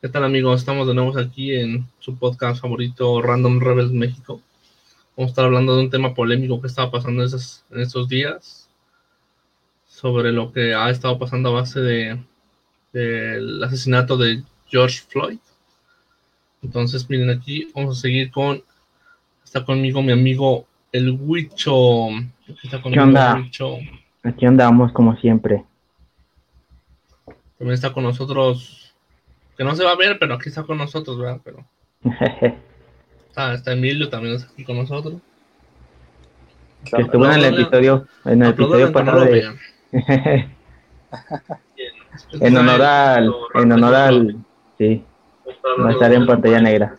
¿Qué tal amigos? Estamos de nuevo aquí en su podcast favorito Random Rebels México. Vamos a estar hablando de un tema polémico que estaba pasando en estos días sobre lo que ha estado pasando a base de del asesinato de George Floyd. Entonces, miren aquí, vamos a seguir con está conmigo mi amigo el Huicho. ¿Qué onda? Aquí andamos como siempre. También está con nosotros, que no se va a ver, pero aquí está con nosotros, ¿verdad? Pero está, Emilio también está aquí con nosotros. Que estuvo en el episodio, en el episodio pasado en honor al, en honor al, sí, va a estar en pantalla negra.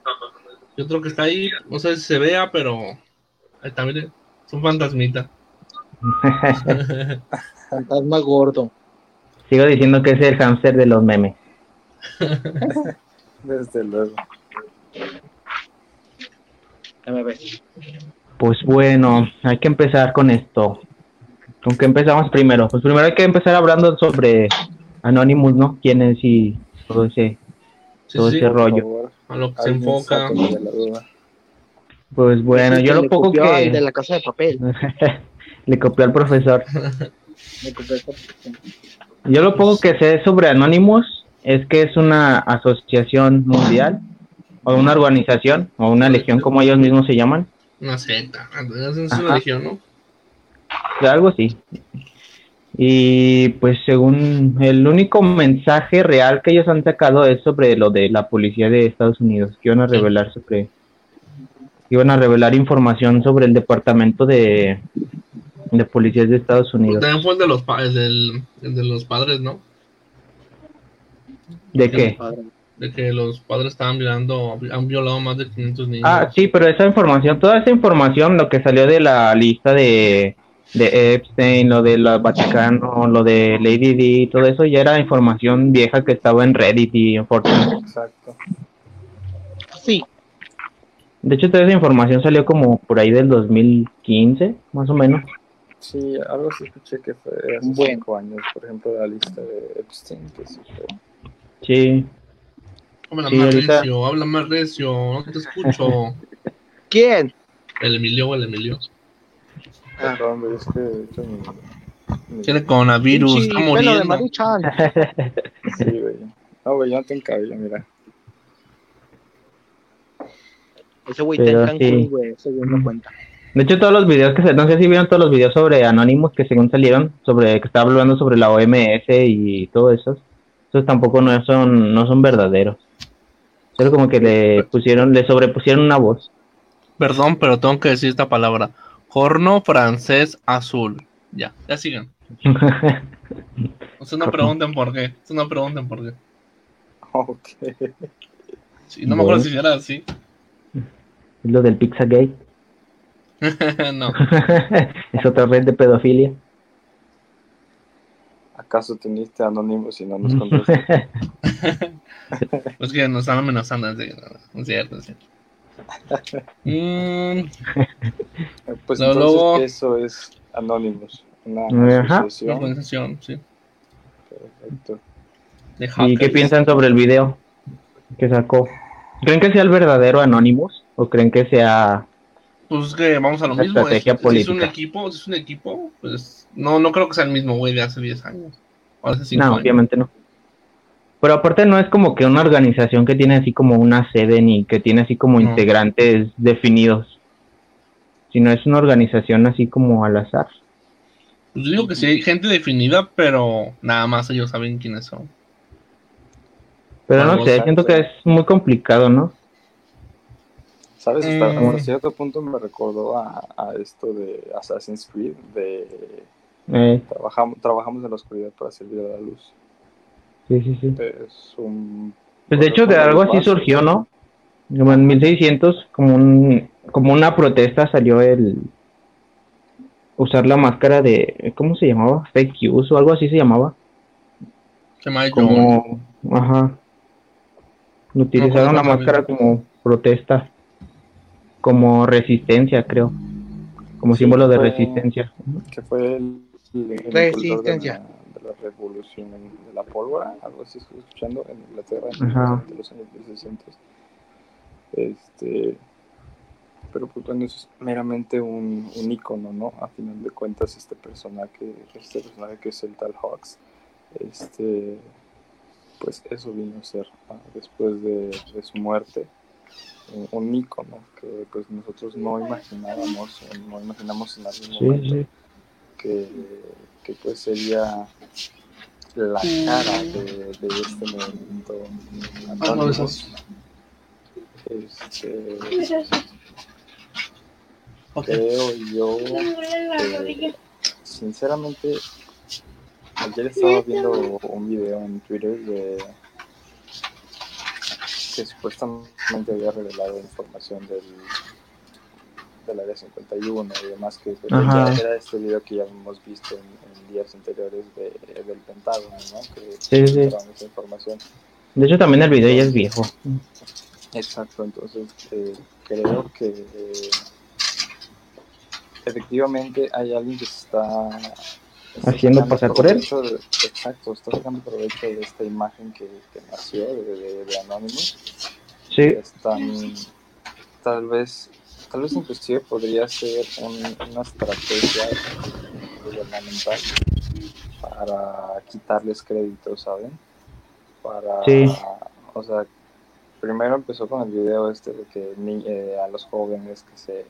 Yo creo que está ahí, no sé si se vea, pero ahí también es un fantasmita. Fantasma gordo. Sigo diciendo que es el hámster de los memes. Desde luego. Pues bueno, hay que empezar con esto. ¿Con qué empezamos primero? Pues primero hay que empezar hablando sobre Anonymous, ¿no? ¿Quién es y todo ese, todo ese rollo? A lo que se enfoca. Pues bueno, yo lo poco que... De la casa de papel. Le copió al profesor. Le copió al profesor. Yo lo poco que sé sobre Anonymous es que es una asociación mundial o una organización o una legión como ellos mismos se llaman. Una secta, es una legión, ¿no? Algo así. Y pues según el único mensaje real que ellos han sacado es sobre lo de la policía de Estados Unidos, que iban a revelar sobre iban a revelar información sobre el departamento de de policías de Estados Unidos. También fue el de los, del, de los padres, ¿no? ¿De qué? De que los padres estaban violando, han violado más de 500 niños. Ah, sí, pero esa información, toda esa información, lo que salió de la lista de, de Epstein, lo de la Vaticano, lo de Lady D, todo eso ya era información vieja que estaba en Reddit y en Fortnite. Exacto. Sí. De hecho, toda esa información salió como por ahí del 2015, más o menos. Sí, algo así escuché que fue hace cinco años, por ejemplo, la lista de Epstein, que sí fue. Sí. Habla más recio, habla más recio, no te escucho. ¿Quién? El Emilio, el Emilio. Ah, hombre, es que de hecho mi, Tiene coronavirus, sí, está muriendo. sí, güey. No, güey, yo no tengo cabello, mira. Ese güey está en Cancún, güey, ese güey no cuenta. De hecho, todos los videos que se, no sé si vieron todos los videos sobre Anonymous que según salieron, sobre que estaba hablando sobre la OMS y todo eso, esos tampoco no son, no son verdaderos. Solo como que le pusieron, le sobrepusieron una voz. Perdón, pero tengo que decir esta palabra. Horno francés azul. Ya, ya sigan. no pregunten por qué. No pregunten por qué. Ok. Sí, no me acuerdo si era así. Es lo del Pizzagate. no. es otra red de pedofilia. ¿Acaso teniste anónimo si no nos contaste? pues que nos están amenazando, es cierto, es cierto. Mm. Pues entonces eso es Anonymous, una asociación. sí. Perfecto. ¿Y qué piensan sobre el video que sacó? ¿Creen que sea el verdadero Anonymous o creen que sea pues que vamos a lo mismo. Es, si es un equipo, si es un equipo, pues no, no creo que sea el mismo güey de hace 10 años. no, obviamente no. Pero aparte no es como que una organización que tiene así como una sede ni que tiene así como integrantes definidos. Sino es una organización así como al azar. Pues digo que sí hay gente definida, pero nada más ellos saben quiénes son. Pero no sé, siento que es muy complicado, ¿no? ¿Sabes? Hasta mm. cierto punto me recordó a, esto de Assassin's Creed, de eh. trabajamos, trabajamos en la oscuridad para servir a la luz. Sí, sí, sí. Es un... Pues de hecho de algo así surgió, ¿no? Como en 1600, como, un, como una protesta salió el usar la máscara de, ¿cómo se llamaba? Fake use o algo así se llamaba. Se como, ajá. Utilizaron la máscara como protesta como resistencia, creo. Como símbolo de resistencia. Que fue el, resistencia. De, las evolución de la pólvora, algo así estoy escuchando en Inglaterra en los años 1600. Este, pero pues bueno, es meramente un, un icono, ¿no? A final de cuentas, este personaje, este personaje que es el tal Hawks, este, pues eso vino a ser después de, su muerte un, icono que pues nosotros no imaginábamos, no imaginamos en algún momento Que, que, pues sería la cara de, de este movimiento Este, Creo yo que, sinceramente, ayer estaba viendo un video en Twitter de que supuestamente había revelado información del del área 51 y demás que pues, era este video que ya hemos visto en, días anteriores de, del Pentágono, ¿no? Que sí, sí. Información. De hecho también el video ya es viejo. Exacto, entonces eh, creo que eh, efectivamente hay alguien que se está, haciendo pasar por él. exacto, está sacando provecho de esta imagen que, nació de, de, Anonymous. Sí. Están, tal vez, tal vez inclusive podría ser una estrategia gubernamental para quitarles crédito, ¿saben? Para, sí. o sea, primero empezó con el video este de que eh, a los jóvenes que se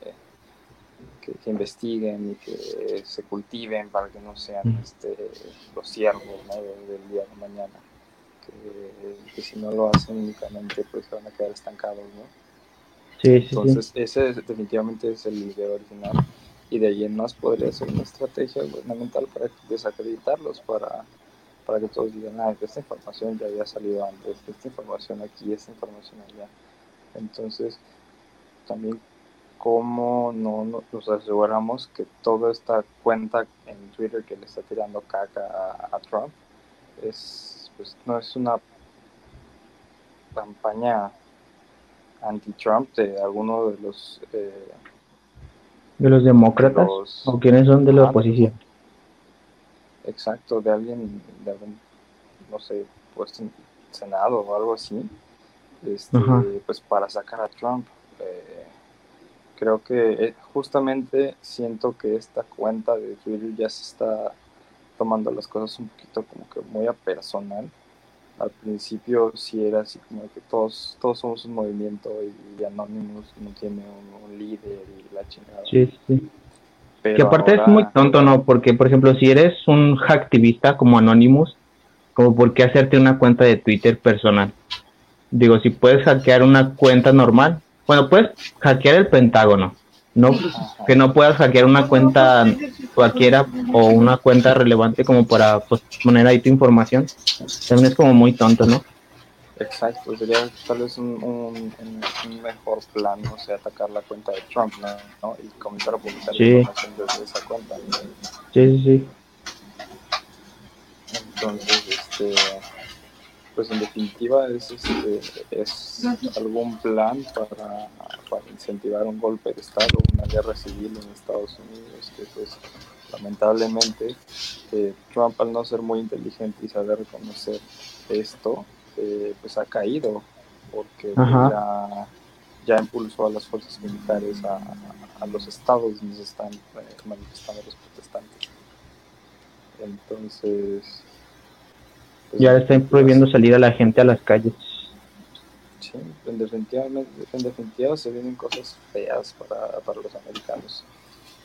que, investiguen y que se cultiven para que no sean este, los siervos del día de mañana. Que, si no lo hacen únicamente, pues van a quedar estancados, ¿no? Entonces, ese definitivamente es el video original. Y de ahí en más podría ser una estrategia gubernamental para desacreditarlos, para, para que todos digan, ah, esta información ya había salido antes, esta información aquí, esta información allá. Entonces, también cómo no nos aseguramos que toda esta cuenta en Twitter que le está tirando caca a, Trump es pues no es una campaña anti-Trump de alguno de los eh, de los demócratas o quiénes son de la oposición exacto de alguien de algún no sé puesto en senado o algo así. Este, pues para sacar a Trump eh, creo que eh, justamente siento que esta cuenta de Twitter ya se está tomando las cosas un poquito como que muy a personal. Al principio sí era así como que todos, todos somos un movimiento y, Anonymous no tiene un, líder y la chingada. Sí, sí. Pero que aparte es muy tonto, ¿no? Porque, por ejemplo, si eres un hacktivista como Anonymous, como por qué hacerte una cuenta de Twitter personal. Digo, si puedes hackear una cuenta normal, bueno, puedes hackear el Pentágono. No, que no puedas hackear una cuenta cualquiera o una cuenta relevante como para pues, poner ahí tu información. También es como muy tonto, ¿no? Exacto, sería tal vez un, mejor plan, o sea, atacar la cuenta de Trump, ¿no? Y comenzar a publicar información desde esa cuenta. Sí, sí, sí. Entonces, este pues en definitiva es, este, es algún plan para, para, incentivar un golpe de Estado, una guerra civil en Estados Unidos, que pues lamentablemente eh, Trump al no ser muy inteligente y saber reconocer esto, eh, pues ha caído, porque ya, ya, impulsó a las fuerzas militares a, a los estados donde se están eh, manifestando los protestantes. Entonces, ya están prohibiendo salir a la gente a las calles. Sí, en definitiva, en definitiva se vienen cosas feas para, para los americanos.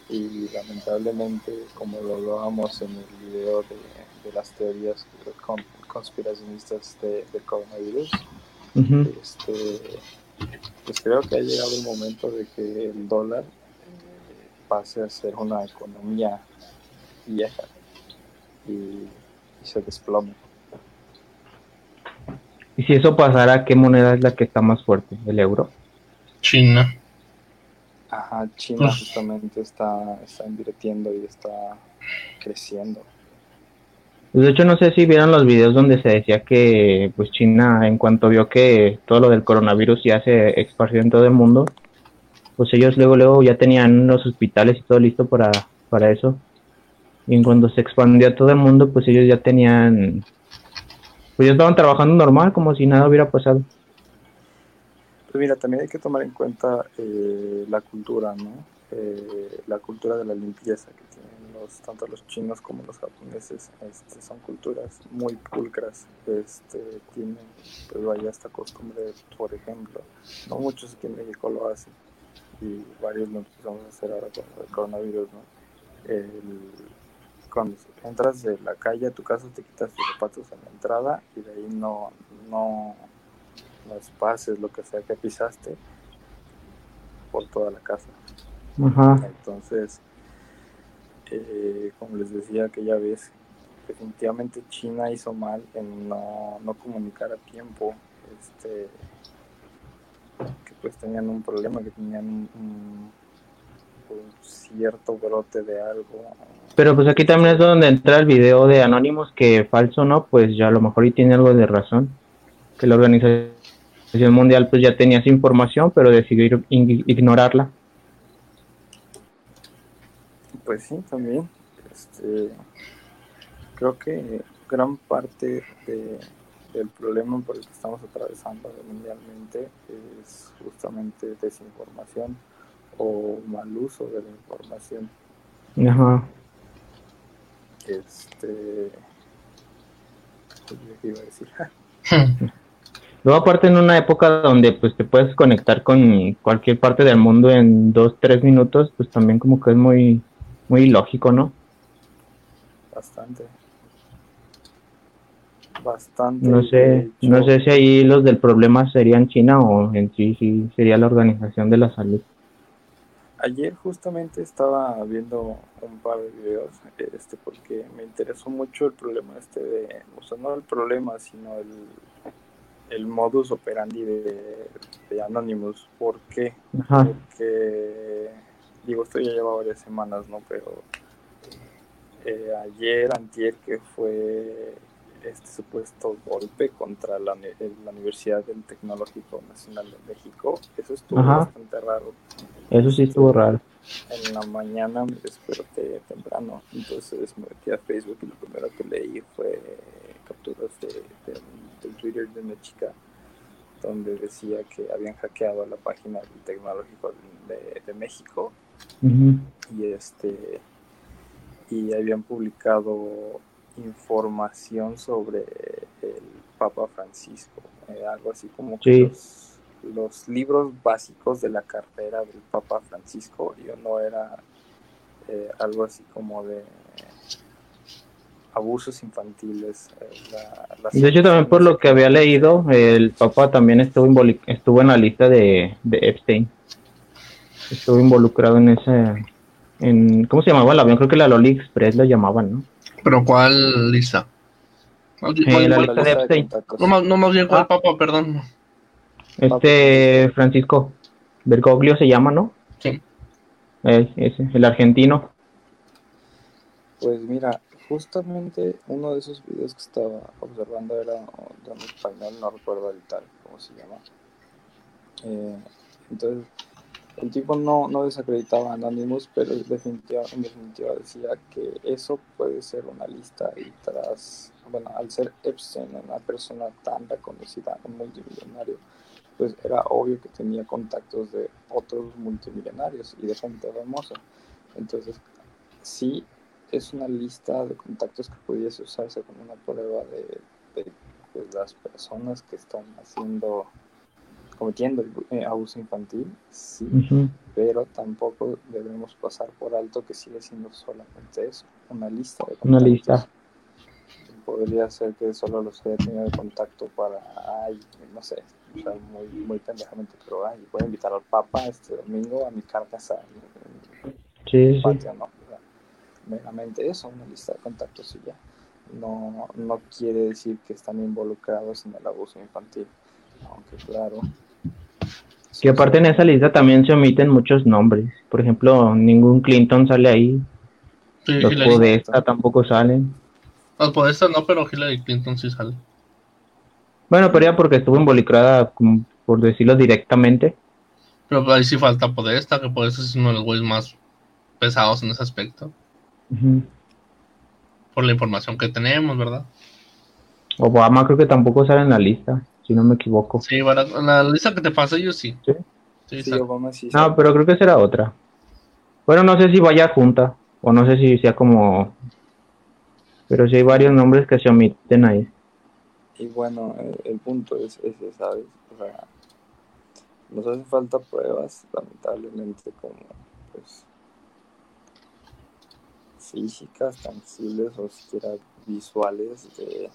Y lamentablemente, como lo hablábamos en el video de, de las teorías conspiracionistas de, del coronavirus, este, pues creo que ha llegado el momento de que el dólar eh, pase a ser una economía vieja y, y se desplome. Y si eso pasara, ¿qué moneda es la que está más fuerte? ¿El euro? China. Ajá, China justamente está, está invirtiendo y está creciendo. Pues de hecho, no sé si vieron los videos donde se decía que pues China, en cuanto vio que todo lo del coronavirus ya se esparció en todo el mundo, pues ellos luego luego ya tenían los hospitales y todo listo para, para eso. Y en cuando se expandió a todo el mundo, pues ellos ya tenían, pues ya estaban trabajando normal, como si nada hubiera pasado. Pues mira, también hay que tomar en cuenta eh, la cultura, ¿no? Eh, la cultura de la limpieza que tienen los, tanto los chinos como los japoneses. Este, son culturas muy pulcras, este, tienen, pues vaya, esta costumbre, por ejemplo, no muchos aquí en México lo hacen y varios lo empezamos a hacer ahora con el coronavirus, ¿no? El, cuando entras de la calle a tu casa te quitas tus zapatos en la entrada y de ahí no, no los pases, lo que sea que pisaste por toda la casa. Entonces, eh, como les decía aquella vez, definitivamente China hizo mal en no, no comunicar a tiempo este que pues tenían un problema, que tenían un, cierto brote de algo. Pero pues aquí también es donde entra el video de Anónimos que falso, ¿no? Pues ya a lo mejor y tiene algo de razón. Que la Organización Mundial pues ya tenía esa información, pero decidió ignorarla. Pues sí, también. Este, creo que gran parte de, del problema por el que estamos atravesando mundialmente es justamente desinformación o mal uso de la información. Ajá. Este. ¿Qué iba a decir? Luego aparte en una época donde pues te puedes conectar con cualquier parte del mundo en dos, tres minutos, pues también como que es muy muy lógico, ¿no? Bastante. Bastante. No sé, no sé si ahí los del problema serían China o en sí, sí sería la Organización de la Salud. Ayer justamente estaba viendo un par de videos, este, porque me interesó mucho el problema este de, o sea, no el problema, sino el, el modus operandi de, de Anonymous. ¿Por qué? Porque digo, esto ya lleva varias semanas, ¿no? Pero eh, ayer, antier, que fue este supuesto golpe contra la, la, Universidad del Tecnológico Nacional de México, eso estuvo bastante raro. Eso sí estuvo raro. En la mañana me desperté temprano, entonces me metí a Facebook y lo primero que leí fue capturas de, Twitter de una chica donde decía que habían hackeado la página del Tecnológico de, de México y este y habían publicado información sobre el Papa Francisco, eh, algo así como que los, libros básicos de la carrera del Papa Francisco, yo no era eh, algo así como de abusos infantiles. Eh, de hecho, también por lo que había leído, el Papa también estuvo, estuvo en la lista de, de Epstein estuvo involucrado en ese, en, ¿cómo se llamaba el avión? Creo que la Loli Express lo llamaban, ¿no? ¿Pero cuál lista? Eh, la lista de Epstein. No, no más bien cuál ah. papa, perdón. Este Francisco Bergoglio se llama, ¿no? Sí. ese, el argentino. Pues mira, justamente uno de esos videos que estaba observando era de un español, no recuerdo el tal, cómo se llama. Eh, entonces, el tipo no, no desacreditaba a Anonymous, pero definitiva, en definitiva decía que eso puede ser una lista y tras, bueno, al ser Epstein una persona tan reconocida, un multimillonario, pues era obvio que tenía contactos de otros multimillonarios y de gente famosa. Entonces, sí es una lista de contactos que pudiese usarse como una prueba de, de pues, las personas que están haciendo cometiendo eh, abuso infantil, sí, pero tampoco debemos pasar por alto que sigue siendo solamente eso, una lista de Una lista. Podría ser que solo los haya tenido contacto para, ay, no sé, o sea, muy, muy pendejamente, pero ay, voy a invitar al Papa este domingo a mi casa sí, sí. ¿no? meramente eso, una lista de contactos y ya. No, no quiere decir que están involucrados en el abuso infantil, aunque claro, que aparte en esa lista también se omiten muchos nombres. Por ejemplo, ningún Clinton sale ahí. los Podesta tampoco salen. Los Podesta no, pero Hillary Clinton sí sale. Bueno, pero ya porque estuvo involucrada, por decirlo directamente. Pero ahí sí falta Podesta, que Podesta es uno de los güeyes más pesados en ese aspecto. por la información que tenemos, ¿verdad? Obama creo que tampoco sale en la lista, si no me equivoco. Sí, bueno, la lista que te pasé yo sí. Sí, sí, Obama sí. No, pero creo que será otra. Bueno, no sé si vaya junta, o no sé si sea como... Pero sí hay varios nombres que se omiten ahí. Y bueno, el, punto es ese, ¿sabes? O sea, nos hacen falta pruebas, lamentablemente, como, pues, físicas, tangibles o siquiera visuales de,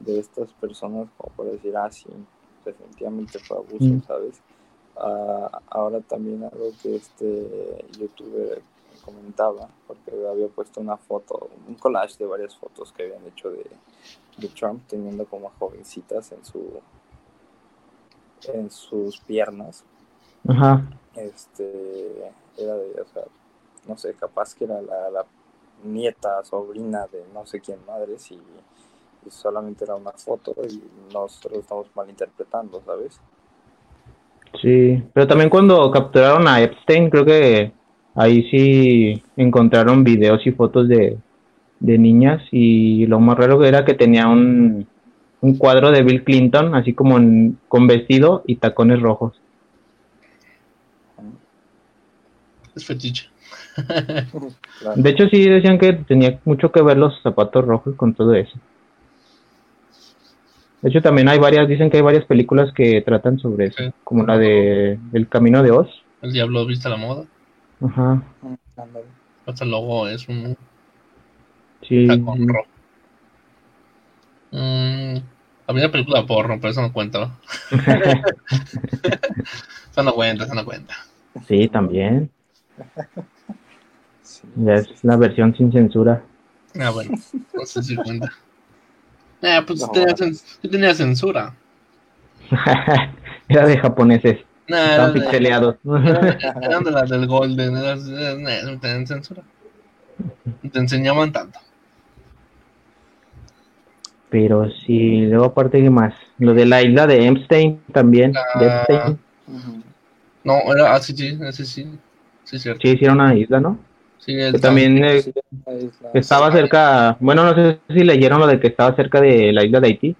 de estas personas, como por decir, ah, sí, definitivamente fue abuso, mm. ¿sabes? Ah, ahora también algo que este youtuber comentaba, porque había puesto una foto, un collage de varias fotos que habían hecho de, de Trump teniendo como jovencitas en su en sus piernas. Ajá. Este era de, o sea, no sé, capaz que era la, nieta, sobrina de no sé quién madres y solamente era una foto y nosotros estamos malinterpretando, ¿sabes? Sí, pero también cuando capturaron a Epstein, creo que ahí sí encontraron videos y fotos de, de niñas y lo más raro era que tenía un, un cuadro de Bill Clinton, así como con vestido y tacones rojos. Es fetiche. de hecho sí decían que tenía mucho que ver los zapatos rojos con todo eso. De hecho también hay varias, dicen que hay varias películas que tratan sobre eso, como la de El Camino de Oz. El Diablo Vista la Moda. Ajá. Hasta el logo es un sí. tacón rojo. Mm, había una película porno, pero eso no cuenta. eso no cuenta, eso no cuenta. Sí, también. Ya es la versión sin censura. Ah, bueno, no sé si cuenta. Eh, pues no. tenía, tenía, censura. era de japoneses. No, Estaban pixeleados. Eran de las del Golden, no tenían censura. Te enseñaban tanto. Pero sí, luego aparte que más, lo de la isla de Epstein también. de ah. Epstein. No, era, ah, sí, sí, sí, sí, sí, cierto. Sí, hicieron una isla, ¿no? Sí, también eh, estaba cerca, bueno, no sé si leyeron lo de que estaba cerca de la isla de Haití.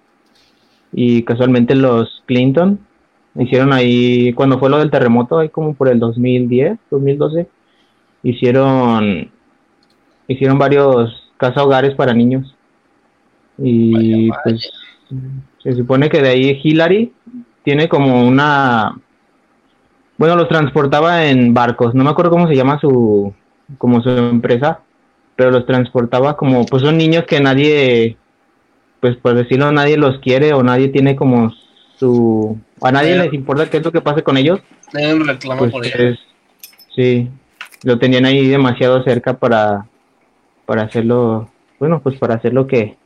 Y casualmente los Clinton hicieron ahí, cuando fue lo del terremoto, ahí como por el 2010, 2012, hicieron, hicieron varios casa hogares para niños. Y pues se supone que de ahí Hillary tiene como una, bueno, los transportaba en barcos, no me acuerdo cómo se llama su, como su empresa, pero los transportaba como, pues son niños que nadie, pues por decirlo, nadie los quiere o nadie tiene como su, a nadie les importa qué es lo que pase con ellos. un reclamo pues por ellos. Sí, lo tenían ahí demasiado cerca para, para hacerlo, bueno, pues para hacer lo que,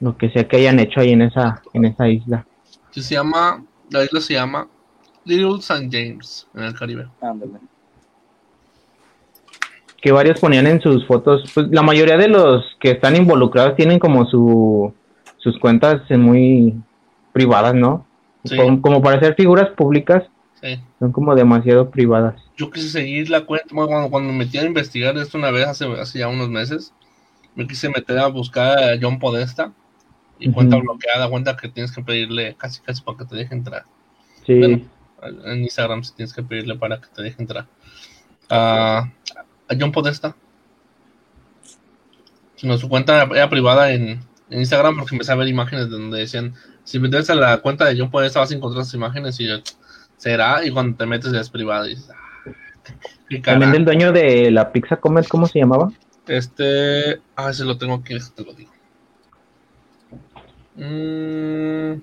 lo que sea que hayan hecho ahí en esa, en esa isla. se llama, la isla se llama Little St. James, en el Caribe. Ándale que varios ponían en sus fotos, pues la mayoría de los que están involucrados tienen como su, sus cuentas muy privadas, ¿no? Como, para ser figuras públicas, son como demasiado privadas. Yo quise seguir la cuenta, cuando, cuando me metí a investigar esto una vez hace, hace ya unos meses, me quise meter a buscar a John Podesta y cuenta bloqueada, cuenta que tienes que pedirle casi casi para que te deje entrar. Sí. en Instagram sí tienes que pedirle para que te deje entrar. Ah a John Podesta. Sino su cuenta era privada en, Instagram porque empecé a ver imágenes donde decían, si metes a la cuenta de John Podesta vas a encontrar esas imágenes y yo, será, y cuando te metes ya es privada y dices, ah, También del dueño de la Pizza Comet, ¿cómo se llamaba? Este, ah, ese lo tengo aquí, te lo digo. Mm.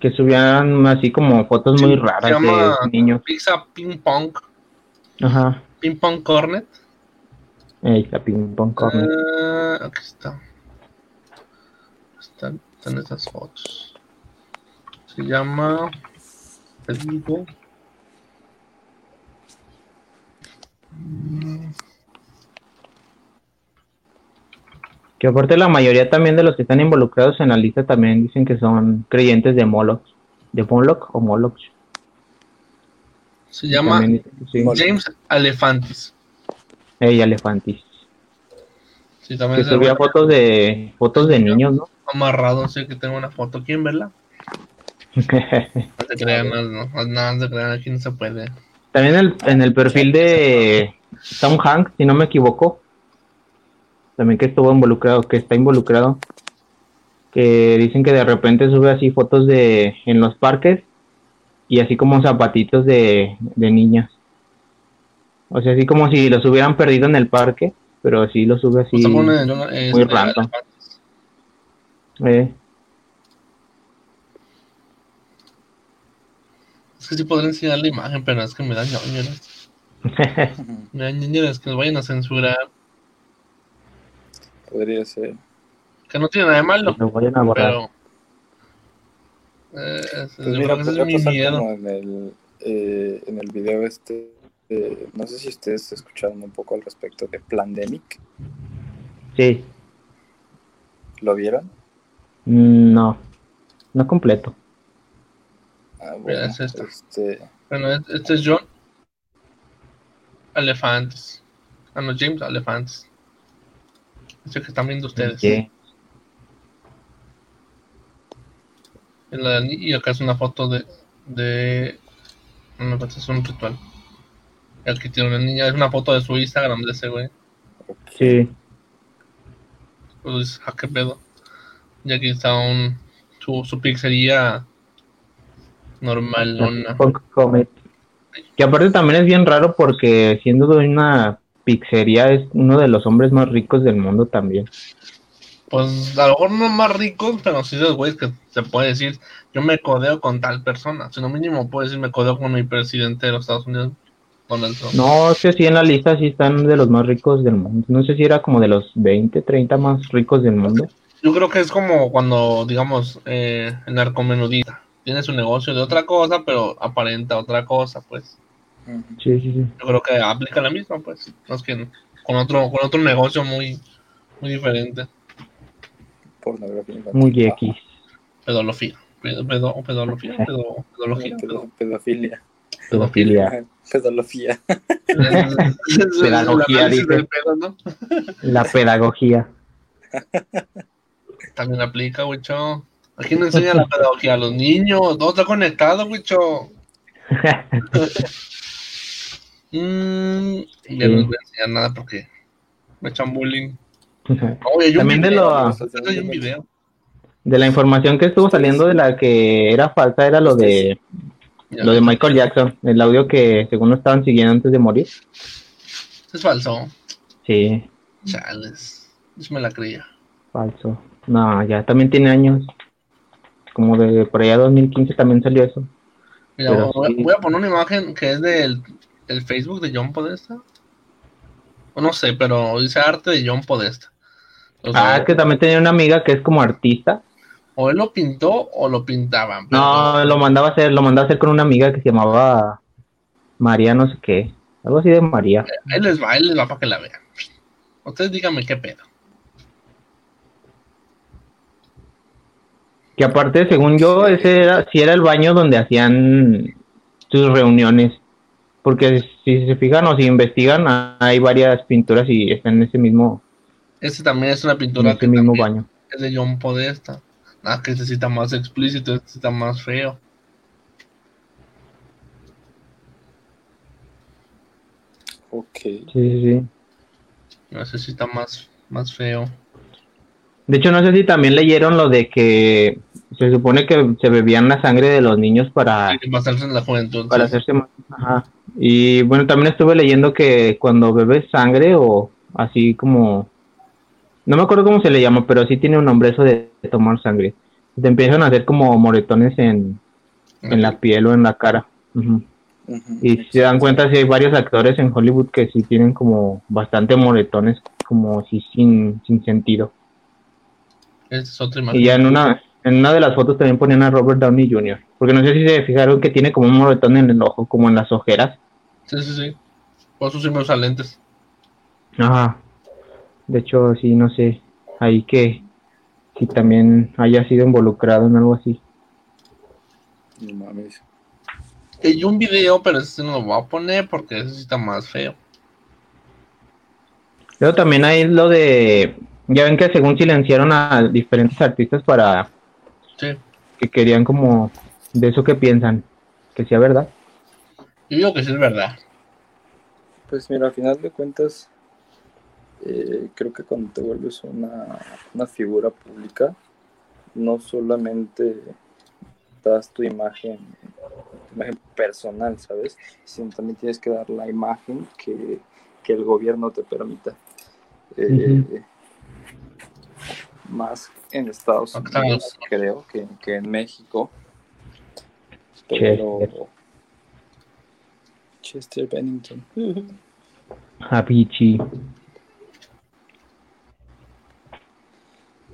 Que subían así como fotos muy raras de niños. Pizza Ping Pong. Ajá. Ping Pong Cornet. Ahí está Ping Pong. Uh, aquí está. Están, están estas fotos. Se llama. Federico. Que aparte la mayoría también de los que están involucrados en la lista también dicen que son creyentes de Moloch. ¿De Moloch o Moloch? Se llama James Alefantis. Hey, Alefantis. Sí, también que subía fotos de fotos de niños, ¿no? Amarrado, sí que tengo una foto. ¿Quién verla? no te crean, no, no, no, no crean, aquí no se puede. También el, en el perfil de Tom Hanks, si no me equivoco, también que estuvo involucrado, que está involucrado, que dicen que de repente sube así fotos de en los parques y así como zapatitos de, de niñas. O sea, así como si los hubieran perdido en el parque, pero sí lo sube así muy random. Eh. Es que sí podría enseñar la imagen, pero es que me da ñoñeras. me da ñoñeras que nos vayan a censurar. Podría ser. Que no tiene nada de malo. Lo vayan a borrar. Pero. Eh, es, Pues yo mira, creo que ese es mi miedo. en el, eh, en el video este, eh, no sé si ustedes escucharon un poco al respecto de Plandemic, Sí, ¿lo vieron? Mm, no, no completo. Ah, Mira, bueno, es esta. este, Bueno, es- este es John. Elefantes. Ah, no, James Elefantes. Este que están viendo ustedes. Sí. Y, acá es una foto de. de no, es un ritual. Y aquí tiene una niña, es una foto de su Instagram de ese güey. Sí, Pues dices, ah, qué pedo. Y aquí está un. su, su pizzería normal, Comet. Que aparte también es bien raro porque siendo de una pizzería es uno de los hombres más ricos del mundo también. Pues a lo mejor no más rico, pero sí de los güeyes que se puede decir, yo me codeo con tal persona. Si no mínimo puedo decir, me codeo con mi presidente de los Estados Unidos, Donald Trump. No, es que sí en la lista sí están de los más ricos del mundo. No sé si era como de los 20, 30 más ricos del mundo. Yo creo que es como cuando, digamos, eh, el narcomenudista tiene su negocio de otra cosa, pero aparenta otra cosa, pues. Sí, sí, sí. Yo creo que aplica la misma, pues. No es que con otro, con otro negocio muy, muy diferente. pornografía. Muy X. Pedología. Pedo, pedo, pedología, pedo, pedología, pedo- pedo- pedofilia. Pedofilia. Pedología. Pedagogía, dice. del pedo, ¿no? La pedagogía. También aplica, Wicho. Aquí no enseña la pedagogía a los niños. Todo está conectado, Wicho. Mm, ya no les voy a enseñar nada porque me echan bullying. Oye, También de lo- Hay un video. De la información que estuvo saliendo de la que era falsa era lo de. Lo de Michael Jackson, el audio que según lo estaban siguiendo antes de morir. Es falso. Sí, Chales. Yo me la creía. falso. No, ya también tiene años. Como de por allá 2015 también salió eso. Mira, Pero voy, sí. voy a poner una imagen que es del el Facebook de John Podesta. O no sé, pero dice arte de John Podesta. O sea, Ah, es que también tenía una amiga que es como artista. O él lo pintó o lo pintaban. No, lo mandaba a hacer, lo mandaba a hacer con una amiga que se llamaba María no sé qué. Algo así de María. Ahí les va, ahí les va para que la vean. Ustedes díganme qué pedo. Que aparte, según yo, ese era, sí era el baño donde hacían sus reuniones. Porque si se fijan o si investigan, hay varias pinturas y están en ese mismo, Este también es una en pintura ese que mismo baño. es de John Podesta. Nada que este sí está más explícito, este sí está más feo. Ok. Sí, sí, sí. No sé si está más, más feo. De hecho, no sé si también leyeron lo de que se supone que se bebían la sangre de los niños para, Hay que pasarse en la juventud. para sí. hacerse más. Ajá. Y bueno, también estuve leyendo que cuando bebes sangre o así como. No me acuerdo cómo se le llama, pero sí tiene un nombre eso de, tomar sangre. Te empiezan a hacer como moretones en, en la piel o en la cara. Y si se dan cuenta, sí hay varios actores en Hollywood que sí tienen como bastante moretones, como si sin, sin sentido. Es otra. Y ya en una, en una de las fotos también ponían a Robert Downey Jr. Porque no sé si se fijaron que tiene como un moretón en el ojo, como en las ojeras. Sí, sí, sí. Por eso sí me usa lentes. Ajá. De hecho, sí, no sé. Ahí que si también haya sido involucrado en algo así. No mames. Hay un video, pero ese no lo voy a poner porque ese sí está más feo. Luego también hay lo de, ya ven que según silenciaron a diferentes artistas para que querían como de eso que piensan, que sea verdad. Yo digo que sí es verdad. Pues mira, al final de cuentas, eh, creo que cuando te vuelves una, una figura pública, no solamente das tu imagen, tu imagen personal, ¿sabes? Sino también tienes que dar la imagen que, el gobierno te permita. Eh, más en Estados Unidos, creo, que, que, en México. Pero. Chester Bennington.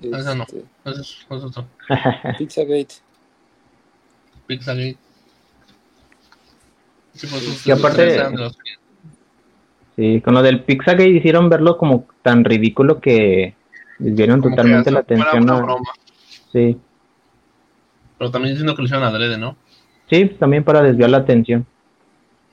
Eso no, este, eso es, eso Pizzagate. Pizzagate. Sí, pues, y aparte, sí, con lo del Pizzagate hicieron verlo como tan ridículo que desviaron totalmente la atención. A... Sí. Pero también diciendo que lo hicieron adrede, ¿no? Sí, también para desviar la atención.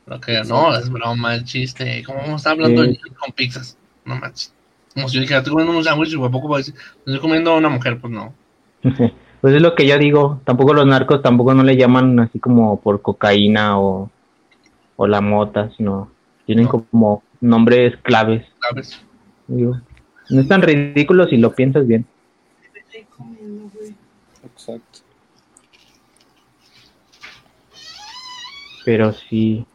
Pero que no, es broma, el chiste. ¿Cómo vamos a estar hablando con pizzas? No manches. Como si yo dijera, estoy comiendo un sándwich y poco va a decir, estoy comiendo a una mujer, pues no. pues es lo que yo digo, tampoco los narcos tampoco no le llaman así como por cocaína o, o la mota, sino tienen como nombres claves. Claves. Digo, no es tan ridículo si lo piensas bien. Exacto. Pero sí.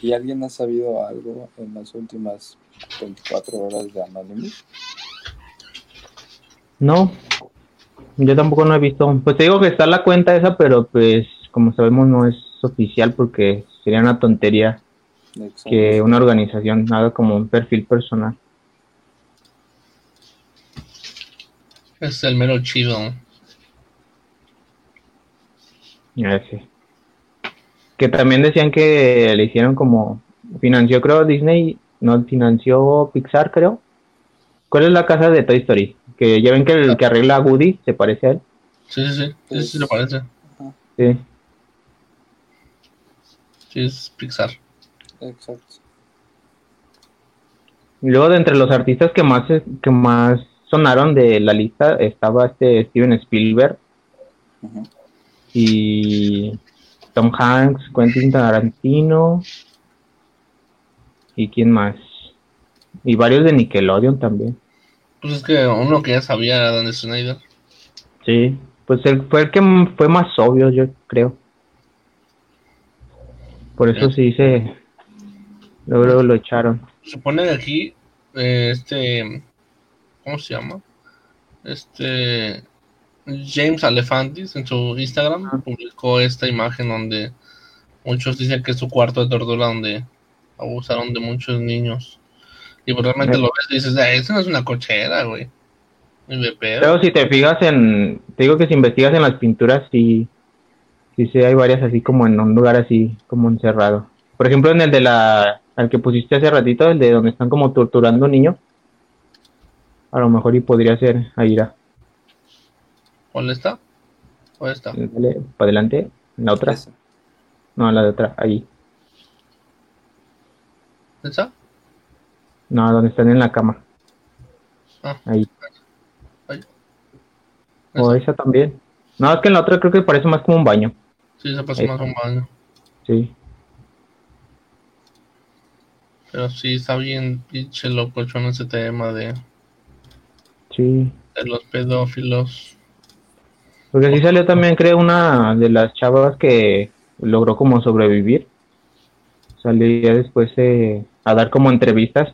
¿Y alguien ha sabido algo en las últimas 24 horas de Anonymous? No, yo tampoco no he visto. Pues te digo que está la cuenta esa, pero pues como sabemos no es oficial porque sería una tontería que una organización haga como un perfil personal. Es el mero chido. Ya sé. Que también decían que le hicieron como financió creo Disney no financió Pixar, creo. ¿Cuál es la casa de Toy Story? Que ya ven que el que arregla a Woody se parece a él. Sí, sí, sí, sí, sí, se parece. Sí. Sí, es Pixar. Exacto. Y luego de entre los artistas que más que más sonaron de la lista estaba este Steven Spielberg y Tom Hanks, Quentin Tarantino, ¿Y quién más? Y varios de Nickelodeon también. Pues es que uno que ya sabía era Dan Snyder. Sí, pues él fue el que fue más obvio, yo creo. Por eso sí se. Luego, lo echaron. Se pone aquí, eh, este. ¿Cómo se llama? Este. James Alefantis en su Instagram publicó esta imagen donde muchos dicen que es su cuarto de tortura donde abusaron de muchos niños. Y pues realmente lo ves y dices, eso no es una cochera, güey. Pero si te fijas en, te digo que si investigas en las pinturas, sí, sí, sí hay varias así como en un lugar así como encerrado. Por ejemplo, en el de la, al que pusiste hace ratito, el de donde están como torturando a niños. A lo mejor y podría ser Aira. ¿Cuál está? ¿Cuál está? Dale, para adelante, la otra. No, la de otra, ahí. ¿Esa? No, donde están en la cama. Ah. Ahí. O esa también. No, es que en la otra creo que parece más como un baño. Sí, se parece más como un baño. Sí. Pero sí está bien pinche loco en ese tema de. Sí. De los pedófilos. Porque sí salió también, creo, una de las chavas que logró como sobrevivir salía después eh, a dar como entrevistas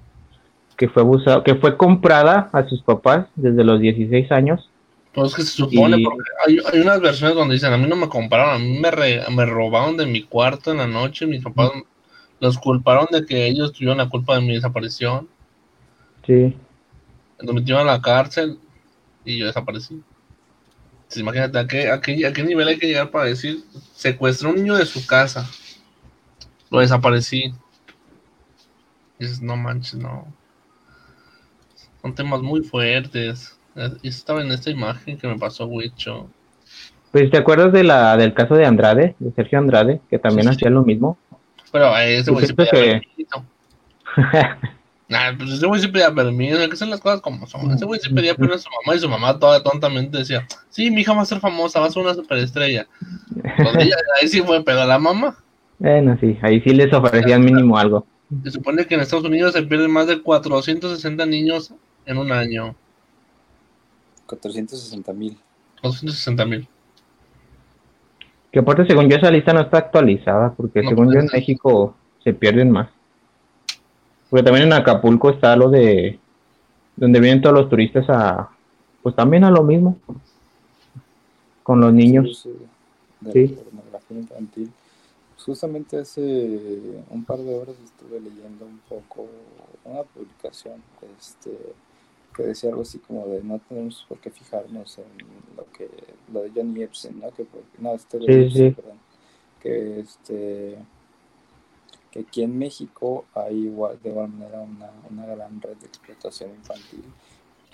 que fue abusado, que fue comprada a sus papás desde los 16 años. Pues que se supone, porque hay, hay, unas versiones donde dicen, a mí no me compraron, a mí me, me robaron de mi cuarto en la noche, mis papás los culparon de que ellos tuvieron la culpa de mi desaparición. Sí. Los metieron a la cárcel y yo desaparecí. imagínate, ¿a qué, a, qué, ¿a qué nivel hay que llegar para decir, secuestró un niño de su casa? Lo desaparecí. Y dices, no manches, no. Son temas muy fuertes. Y estaba en esta imagen que me pasó Wicho. Pues, ¿te acuerdas de la del caso de Andrade, de Sergio Andrade, que también hacía lo mismo? Pero ese güey se que... Nah, pues ese güey sí pedía permiso, hay que hacer las cosas como son. Ese güey sí pedía permiso a su mamá y su mamá toda tontamente decía, sí, mi hija va a ser famosa, va a ser una superestrella. ahí sí fue pedo a la mamá. Bueno, sí, ahí sí les ofrecían mínimo algo. Se supone que en Estados Unidos se pierden más de 460 niños en un año. 460 mil. 460 mil. Que aparte, según yo, esa lista no está actualizada, porque según yo en México se pierden más. Porque también en Acapulco está lo de donde vienen todos los turistas a, pues también a lo mismo, con los niños. Sí, infantil. Justamente hace un par de horas estuve leyendo un poco una publicación este, que decía algo así como de no tenemos por qué fijarnos en lo que lo de Johnny Epstein, ¿no? Que, no, este perdón, que este que aquí en México hay igual de igual manera una, una gran red de explotación infantil.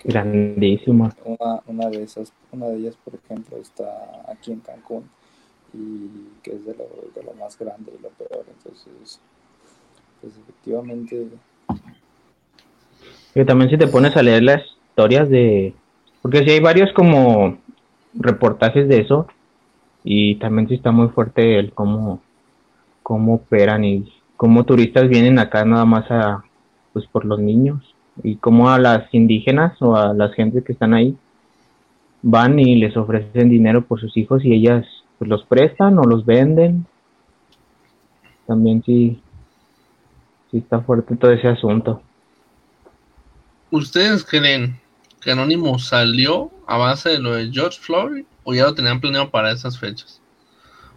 Grandísima. Una, una de esas, una de ellas, por ejemplo, está aquí en Cancún y que es de lo, de lo más grande y lo peor. Entonces, pues efectivamente. Y también si te pones a leer las historias de, porque si hay varios como reportajes de eso y también sí está muy fuerte el cómo, cómo operan y cómo turistas vienen acá nada más a, pues por los niños y cómo a las indígenas o a las gentes que están ahí van y les ofrecen dinero por sus hijos y ellas pues los prestan o los venden. También sí, sí está fuerte todo ese asunto. ¿Ustedes creen que Anónimo salió a base de lo de George Floyd o ya lo tenían planeado para esas fechas?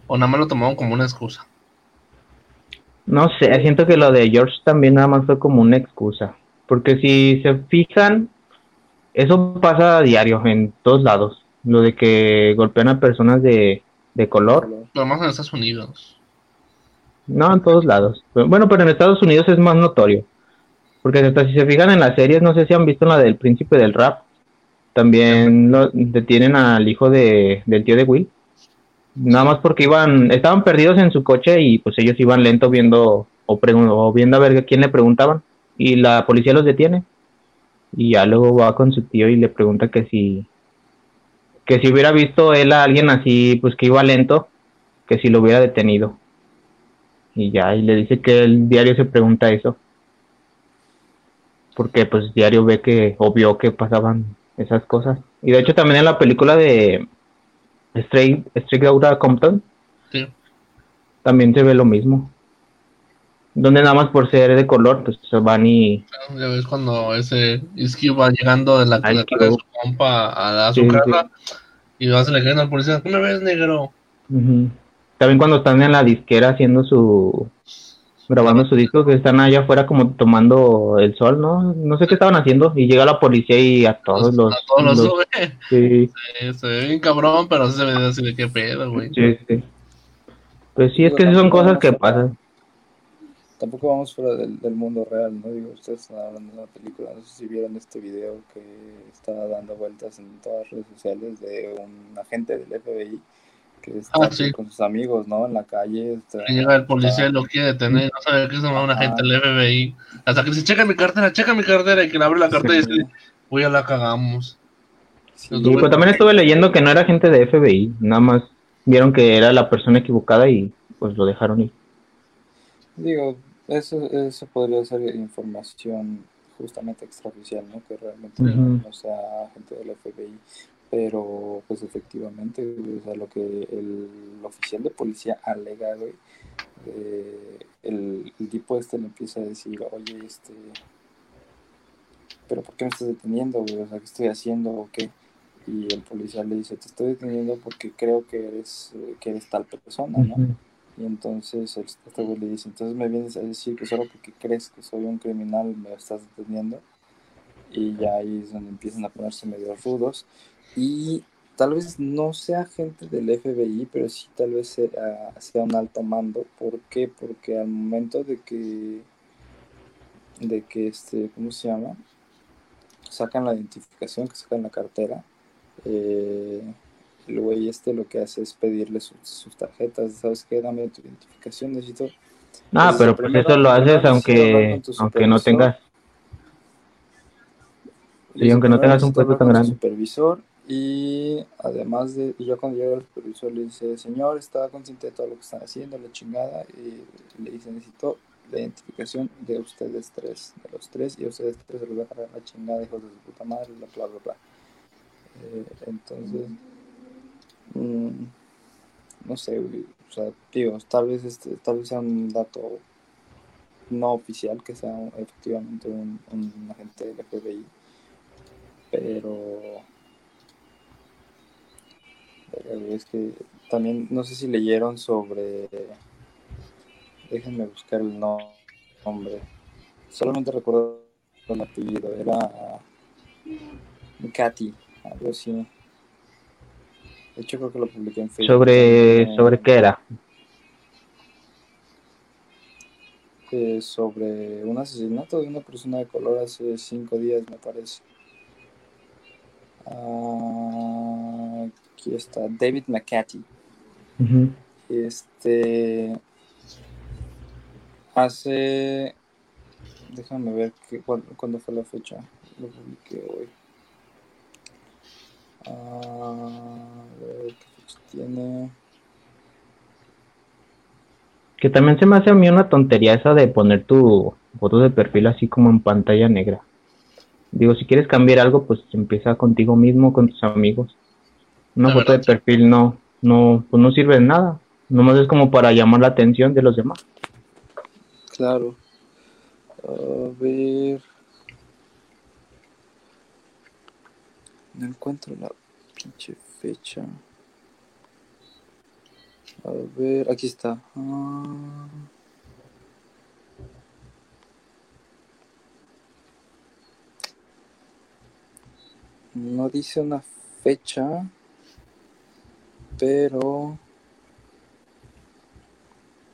¿O nada más lo tomaron como una excusa? No sé, siento que lo de George también nada más fue como una excusa. Porque si se fijan, eso pasa a diario en todos lados. Lo de que golpean a personas de, color. Pero más en Estados Unidos. No, en todos lados. Bueno, pero en Estados Unidos es más notorio. Porque hasta si se fijan en las series, no sé si han visto la del príncipe del rap. También lo detienen al hijo de, del tío de Will nada más porque iban, estaban perdidos en su coche y pues ellos iban lento viendo o, viendo a ver a quién le preguntaban y la policía los detiene y ya luego va con su tío y le pregunta que si que si hubiera visto él a alguien así pues que iba lento que si lo hubiera detenido y ya y le dice que el diario se pregunta eso porque pues diario ve que o vio que pasaban esas cosas y de hecho también en la película de Straight, Straight Compton. Sí. También se ve lo mismo. Donde nada más por ser de color, pues se van y. Ya ves cuando ese Iski va llegando de la de su compa a, su casa y va a le al policía, ¿cómo me ves, negro? También cuando están en la disquera haciendo su grabando su disco, que están allá afuera como tomando el sol, ¿no? No sé qué estaban haciendo. Y llega la policía y a todos los... A todos los, sube. Sí. Se ve bien cabrón, pero se ve así de qué pedo, güey. Sí, sí. Pues sí, es que son cosas que pasan. Tampoco vamos fuera del, del mundo real, ¿no? Digo, ustedes están hablando de una película, no sé si vieron este video que está dando vueltas en todas las redes sociales de un agente del FBI que está ah, con sus amigos, ¿no? En la calle. llega el policía y lo quiere detener, no sabe qué se llama una gente del FBI. Hasta que dice, checa mi cartera, checa mi cartera, y que le abre la cartera y dice, uy, ya la cagamos. Sí, pues también estuve leyendo que no era gente de FBI, nada más vieron que era la persona equivocada y pues lo dejaron ir. Digo, eso, eso podría ser información justamente extraoficial, ¿no? Que realmente no sea gente del FBI pero pues efectivamente, o sea, lo que el oficial de policía alega, güey, eh, el, tipo este le empieza a decir, oye, este, pero ¿por qué me estás deteniendo, güey? O sea, ¿qué estoy haciendo o qué? Y el policía le dice, te estoy deteniendo porque creo que eres, que eres tal persona, ¿no? Y entonces este güey le dice, entonces me vienes a decir que solo porque crees que soy un criminal me estás deteniendo. Y ya ahí es donde empiezan a ponerse medio rudos y tal vez no sea gente del FBI, pero sí tal vez sea, sea un alto mando. ¿Por qué? Porque al momento de que, de que este, ¿cómo se llama? Sacan la identificación, que sacan la cartera, eh, el güey este lo que hace es pedirle sus, tarjetas, ¿sabes qué? Dame tu identificación, necesito... Ah, pero pues eso lo haces aunque, aunque no tengas Sí, aunque no tengas un puesto tan grande. Supervisor y además de, y yo cuando llega el supervisor le dice, señor, está consciente de todo lo que están haciendo, la chingada, y le dice, necesito la identificación de ustedes tres, de los tres, y ustedes tres se los va a cargar la chingada, hijos de su puta madre, bla, bla, bla, bla. Eh, entonces, mmm, no sé, o sea, digo, tal vez, este, tal vez sea un dato no oficial que sea efectivamente un, un agente del FBI, pero es que también no sé si leyeron sobre déjenme buscar el nombre. Solamente recuerdo el apellido era Katy algo así de hecho creo que lo publiqué en Facebook sobre sobre qué era eh, sobre un asesinato de una persona de color hace cinco días me parece ah, aquí está David McCarthy. Este hace déjame ver qué, cuándo, fue la fecha. Lo publiqué hoy. Ah, a ver qué fecha tiene. Que también se me hace a mí una tontería esa de poner tu foto de perfil así como en pantalla negra. Digo, si quieres cambiar algo, pues empieza contigo mismo, con tus amigos. Una foto de perfil no, no, pues no sirve de nada. Nomás es como para llamar la atención de los demás. Claro. A ver. No encuentro la pinche fecha. A ver, aquí está. Ah. No dice una fecha pero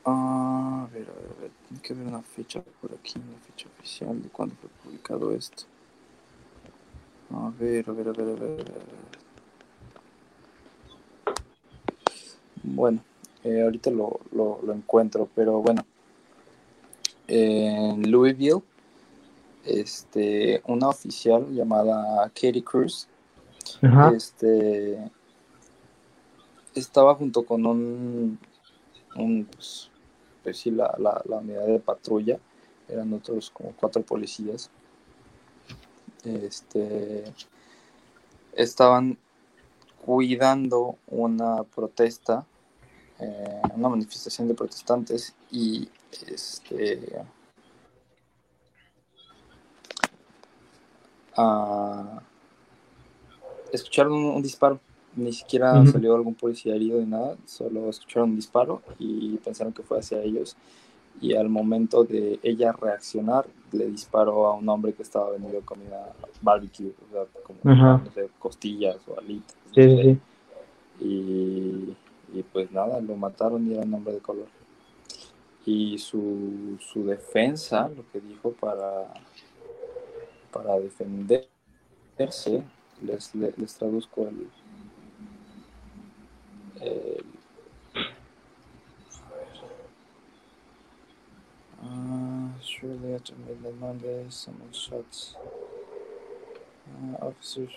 a ver, a ver, a ver, tiene que haber una fecha por aquí, una fecha oficial de cuándo fue publicado esto. A ver, a ver, a ver, a ver. Bueno, eh, ahorita lo, lo, lo, encuentro, pero bueno. En Louisville, este, una oficial llamada Katie Cruz, este, estaba junto con un, un pues, pues sí, la, la, la, unidad de patrulla, eran otros como cuatro policías. Este estaban cuidando una protesta, eh, una manifestación de protestantes y este uh, escucharon un disparo ni siquiera salió algún policía herido ni nada, solo escucharon un disparo y pensaron que fue hacia ellos. Y al momento de ella reaccionar, le disparó a un hombre que estaba vendiendo comida barbecue, o sea, como costillas o alitas. Sí, Y, y, pues nada, lo mataron y era un hombre de color. Y su, su defensa, lo que dijo para, para defenderse, les, les traduzco el, eh, uh, shortly after Monday, someone shot uh, officers.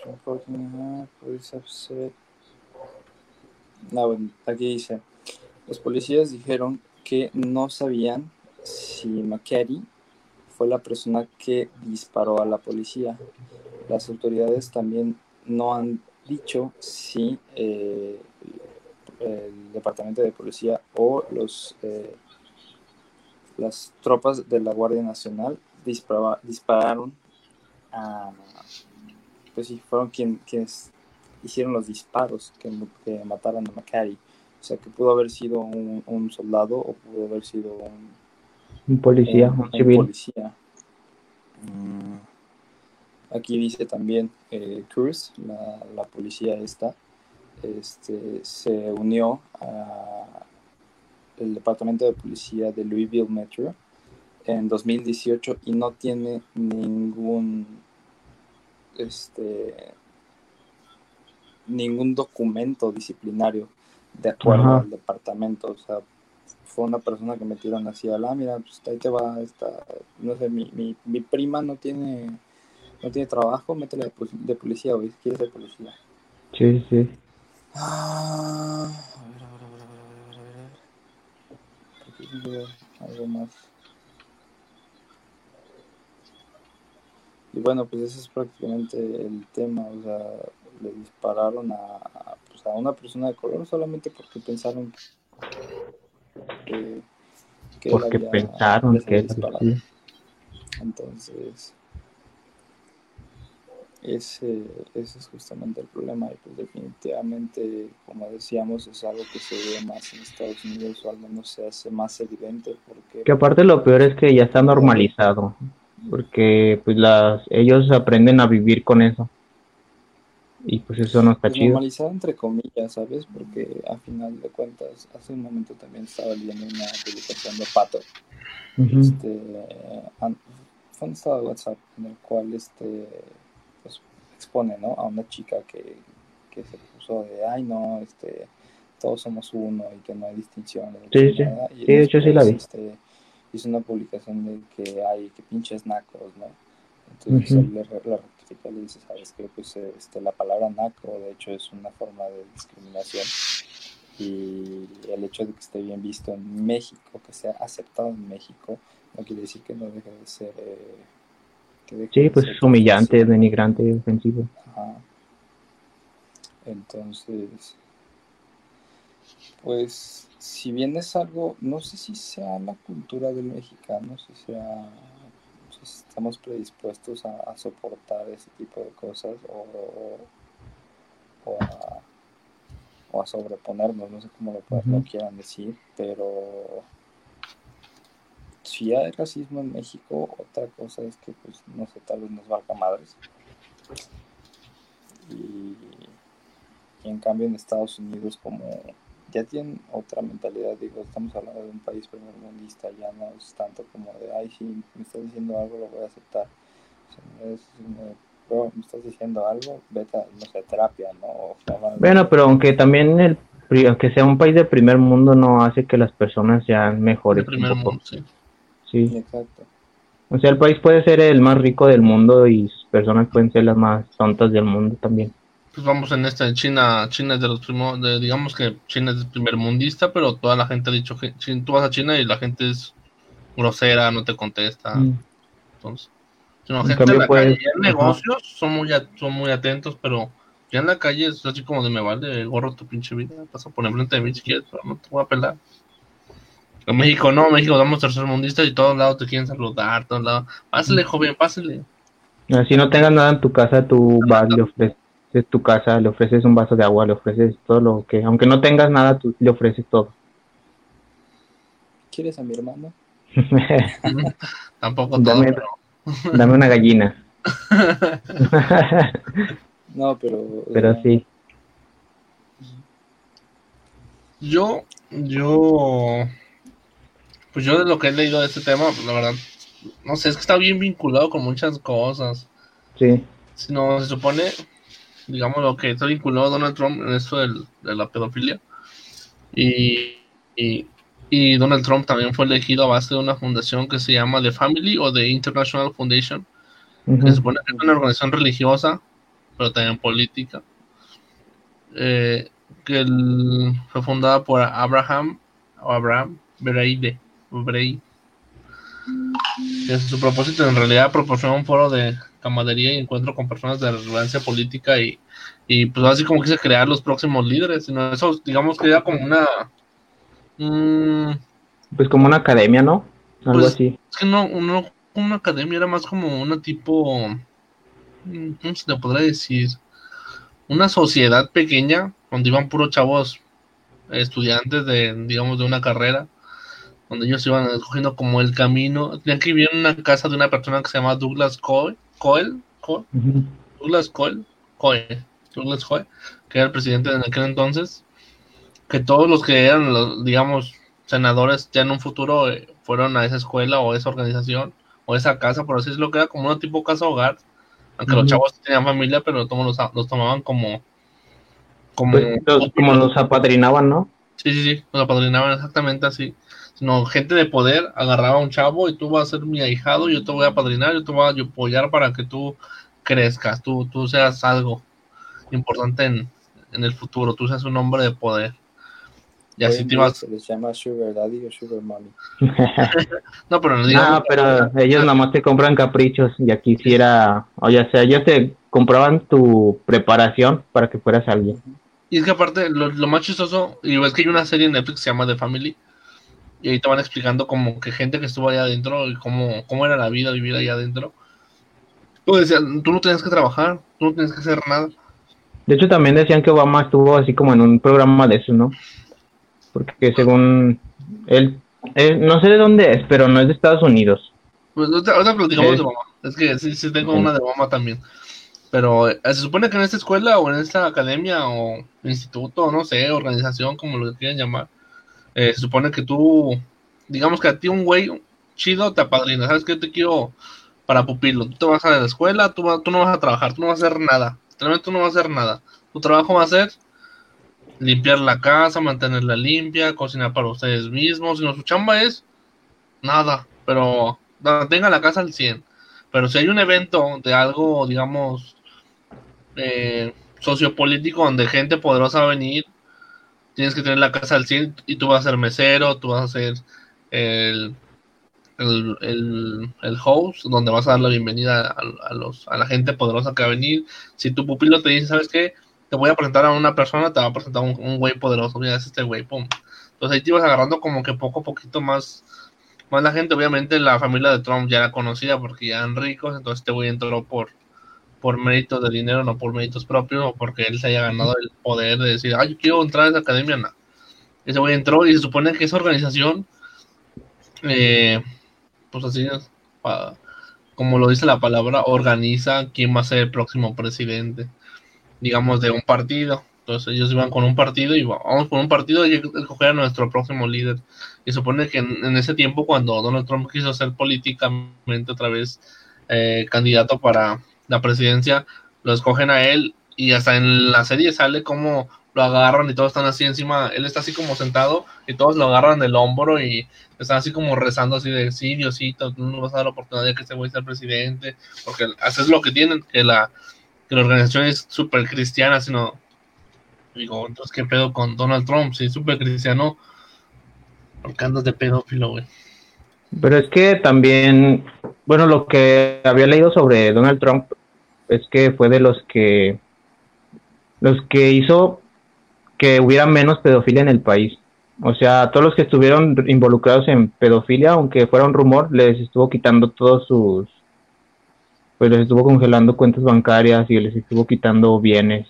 No, bueno, aquí dice, los policías dijeron que no sabían si McCarty fue la persona que disparó a la policía. Las autoridades también no han dicho si eh, el departamento de policía o los eh, las tropas de la Guardia Nacional dispararon a, pues sí, fueron quien, quienes hicieron los disparos que, mataron a Macari. O sea, que pudo haber sido un, soldado o pudo haber sido un, un policía, un, civil. Policía. Mm, aquí dice también eh, Cruz, la, la policía esta, este, se unió al departamento de policía de Louisville Metro en 2018 y no tiene ningún este ningún documento disciplinario de acuerdo al departamento o sea fue una persona que metieron así a la ah, mira pues ahí te va esta no sé mi, mi, mi prima no tiene no tiene trabajo, métele de, policía, güey, si quieres ser policía. Sí, sí. Ah, a ver, a ver, a ver, a ver, algo más. Y bueno, pues ese es prácticamente el tema, o sea, le dispararon a, pues a una persona de color solamente porque pensaron que, que porque pensaron que entonces ese, ese es justamente el problema y pues definitivamente como decíamos es algo que se ve más en Estados Unidos o al menos se hace más evidente porque que aparte lo peor es que ya está normalizado porque pues las ellos aprenden a vivir con eso y pues eso no está pues chido. Normalizado entre comillas, ¿sabes? Porque a final de cuentas, hace un momento también estaba leyendo una publicación de Pato. este, fue un estado de WhatsApp en el cual este, expone ¿no? a una chica que, que se puso de, ay no, este, todos somos uno y que no hay distinción. Sí, sí, sí, de hecho sí la vi. Este, hizo una publicación de que hay que pinches nacos, ¿no? Entonces él le, rectifica, le dice, ¿sabes qué? Pues este, la palabra naco, de hecho, es una forma de discriminación. Y el hecho de que esté bien visto en México, que sea aceptado en México, no quiere decir que no deje de ser... Eh, sí, pues es humillante, denigrante, ofensivo. Ajá. Entonces, pues si bien es algo, no sé si sea la cultura del mexicano, si sea, si estamos predispuestos a, soportar ese tipo de cosas o, o, a, o, a, sobreponernos, no sé cómo lo, quieran decir, pero si hay racismo en México, otra cosa es que, pues, no sé, tal vez nos valga madres. y en cambio en Estados Unidos como ya tienen otra mentalidad, digo, estamos hablando de un país primermundista, ya no es tanto como de, ay, si me estás diciendo algo, lo voy a aceptar. O me, estás diciendo algo, vete a, no sé, terapia, ¿no? bueno, pero aunque también el aunque sea un país de primer mundo no hace que las personas sean mejores. primer mundo, sí. Sí. Exacto. O sea, el país puede ser el más rico del mundo y sus personas pueden ser las más tontas del mundo también pues vamos en esta China, China es de los primos, digamos que China es el primer mundista, pero toda la gente ha dicho que tú vas a China y la gente es grosera, no te contesta. Mm. Entonces, gente en la calle, en negocios son muy, son muy atentos, pero ya en la calle es así como de me vale gorro tu pinche vida, pasa por enfrente de mí si quieres, pero no te voy a pelar. En México no, México damos tercer mundista y todos lados te quieren saludar, todos lados. Pásale, joven, pásale. Si no tengas nada en tu casa, tú vas y ofreces tu casa, le ofreces un vaso de agua, le ofreces todo lo que, aunque no tengas nada, tú le ofreces todo. ¿Quieres a mi hermano? Tampoco dame, dame una gallina. no, pero... Pero sí. Yo, yo... Pues yo de lo que he leído de este tema, la verdad, no sé, es que está bien vinculado con muchas cosas. Sí. Si no, se supone digamos, lo que está vinculado a Donald Trump en esto del, de la pedofilia. Y, y, Donald Trump también fue elegido a base de una fundación que se llama The Family o The International Foundation, que se supone que es una organización religiosa, pero también política, eh, que fue fundada por Abraham o Abraham Breide. su propósito en realidad proporciona un foro de camaradería y encuentro con personas de relevancia política y, y pues así como quise crear los próximos líderes, sino eso digamos que era como una... pues como una academia, ¿no? Algo pues, así. Es que no, no una academia, era más como una tipo... Mm, ¿Cómo se te podría decir? Una sociedad pequeña donde iban puros chavos estudiantes de, digamos, de una carrera donde ellos iban escogiendo como el camino. Tenían que vivir en una casa de una persona que se llama Douglas Coe, Coel, Douglas Coel, Douglas Coe, que era el presidente en aquel entonces, que todos los que eran los, digamos, senadores ya en un futuro eh, fueron a esa escuela o esa organización o esa casa, por así decirlo, que era como una tipo casa hogar, aunque los chavos tenían familia, pero todos los, tomaban como como, pues, los, como los apadrinaban, ¿no? Sí, sí, sí, los apadrinaban exactamente así sino gente de poder agarraba a un chavo y tú vas a ser mi ahijado, yo te voy a padrinar, yo te voy a apoyar para que tú crezcas, tú, tú seas algo importante en, en el futuro, tú seas un hombre de poder. Y así te Se les llama Sugar Daddy o Sugar Mommy. no, pero no digo. pero ellos nada más te compran caprichos y aquí si era. O ya sea, ellos te compraban tu preparación para que fueras alguien. Y es que aparte, lo, más chistoso, y es que hay una serie en Netflix que se llama The Family. Y ahí te van explicando como que gente que estuvo allá adentro y cómo, cómo era la vida vivir allá adentro. Tú, decías, tú no tenías que trabajar, tú no tenías que hacer nada. De hecho, también decían que Obama estuvo así como en un programa de eso, ¿no? porque según él, no sé de dónde es, pero no es de Estados Unidos. Pues ahorita platicamos de Obama, es que sí, sí tengo una de Obama también. Pero eh, se supone que en esta escuela o en esta academia o instituto, no sé, organización, como lo quieran llamar, eh, se supone que tú, digamos que a ti un güey chido te apadrina, ¿sabes qué? Te quiero para pupilo, tú te vas a la escuela, tú, tú no vas a trabajar, tú no vas a hacer nada, realmente tú no vas a hacer nada. Tu trabajo va a ser limpiar la casa, mantenerla limpia, cocinar para ustedes mismos. Y no, su chamba es nada, pero tenga la casa al 100. Pero si hay un evento de algo, digamos, eh, sociopolítico donde gente poderosa va a venir, tienes que tener la casa al 100 y tú vas a ser mesero, tú vas a ser el, el, el, host, donde vas a dar la bienvenida a, los, a la gente poderosa que va a venir. Si tu pupilo te dice, ¿sabes qué? te voy a presentar a una persona, te va a presentar un, un güey poderoso, mira, es este güey, pum. Entonces ahí te ibas agarrando como que poco a poquito más, más la gente, obviamente la familia de Trump ya era conocida porque ya eran ricos, entonces este güey entró por, por méritos de dinero, no por méritos propios, o porque él se haya ganado el poder de decir, ay, yo quiero entrar a esa academia, no. Ese güey entró y se supone que esa organización, eh, pues así, como lo dice la palabra, organiza quién va a ser el próximo presidente digamos, de un partido. Entonces ellos iban con un partido y vamos con un partido y escoger a nuestro próximo líder. Y supone que en, ese tiempo, cuando Donald Trump quiso ser políticamente otra vez eh, candidato para la presidencia, lo escogen a él y hasta en la serie sale como lo agarran y todos están así encima, él está así como sentado y todos lo agarran del hombro y están así como rezando así de, sí, Diosito, tú nos vas a dar la oportunidad de que este güey sea presidente, porque haces lo que tienen, que la, que la organización es súper cristiana, sino, digo, entonces, ¿qué pedo con Donald Trump? Si es súper cristiano, porque andas de pedófilo, güey. Pero es que también, bueno, lo que había leído sobre Donald Trump es que fue de los que, los que hizo que hubiera menos pedofilia en el país. O sea, todos los que estuvieron involucrados en pedofilia, aunque fuera un rumor, les estuvo quitando todos sus pues les estuvo congelando cuentas bancarias y les estuvo quitando bienes.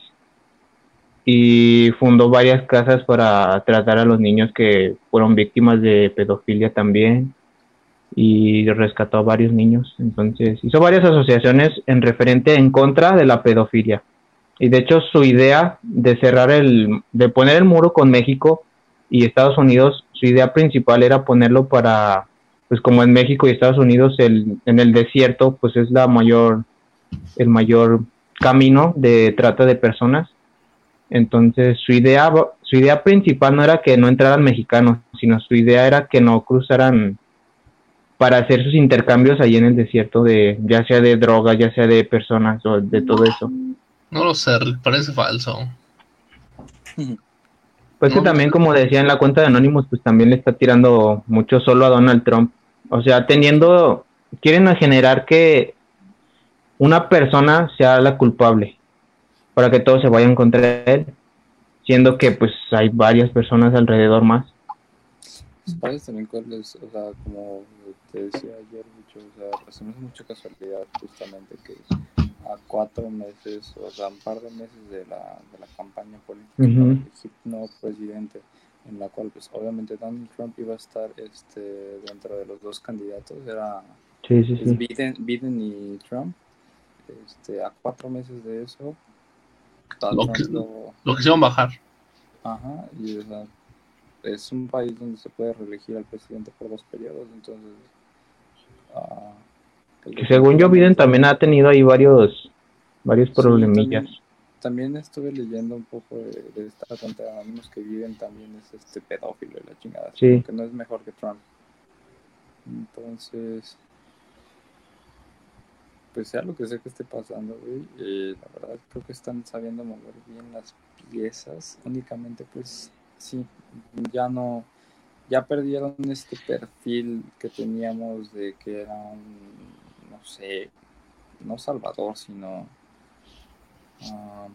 Y fundó varias casas para tratar a los niños que fueron víctimas de pedofilia también. Y rescató a varios niños. Entonces hizo varias asociaciones en referente en contra de la pedofilia. Y de hecho su idea de cerrar el, de poner el muro con México y Estados Unidos, su idea principal era ponerlo para pues como en México y Estados Unidos el, en el desierto pues es la mayor el mayor camino de trata de personas entonces su idea su idea principal no era que no entraran mexicanos sino su idea era que no cruzaran para hacer sus intercambios allí en el desierto de ya sea de droga ya sea de personas o de todo eso no lo sé parece falso pues que también, como decía en la cuenta de Anonymous, pues también le está tirando mucho solo a Donald Trump. O sea, teniendo, quieren generar que una persona sea la culpable para que todos se vayan contra él, siendo que pues hay varias personas alrededor más. ¿Sabes también cuál es, o sea, como te decía ayer, mucho, o sea, pues, mucha casualidad justamente que a cuatro meses, o sea, un par de meses de la, de la campaña política uh no presidente, en la cual pues obviamente Donald Trump iba a estar este dentro de los dos candidatos, era Biden, Biden, y Trump, este, a cuatro meses de eso, lo que, lo, lo quisieron bajar. Ajá, y o sea, es un país donde se puede reelegir al presidente por dos periodos, entonces... Uh, que según yo, Biden también ha tenido ahí varios, varios problemillas. también, estuve leyendo un poco de, esta cuenta de anónimos que Biden también es este pedófilo y la chingada. Que no es mejor que Trump. Entonces. pues sea lo que sea que esté pasando, güey, eh, la verdad creo que están sabiendo mover bien las piezas. Únicamente, pues, sí, ya no, ya perdieron este perfil que teníamos de que era un, no sé, no Salvador, sino... Ah,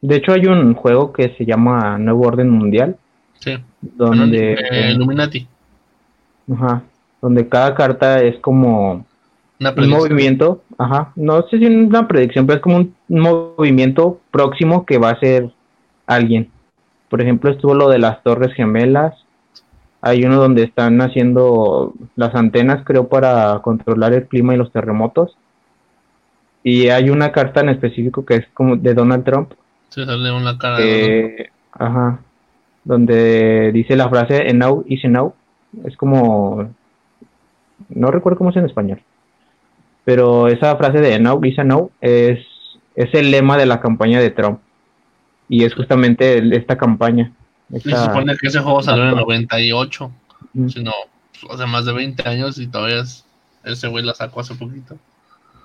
de hecho hay un juego que se llama Nuevo Orden Mundial. Sí. Donde... Eh, Illuminati. Ajá. Donde cada carta es como un movimiento. Ajá. No sé si es una predicción, pero es como un movimiento próximo que va a ser alguien. Por ejemplo, estuvo lo de las Torres Gemelas. Hay uno donde están haciendo las antenas, creo, para controlar el clima y los terremotos. Y hay una carta en específico que es como de Donald Trump. Sí, sale una cara de Ajá. Donde dice la frase now is now. Es como. No recuerdo cómo es en español. Pero esa frase de now is now es, es el lema de la campaña de Trump y es justamente esta campaña. se supone que ese juego salió en el 98, sino hace más de 20 años y todavía ese güey la sacó hace poquito.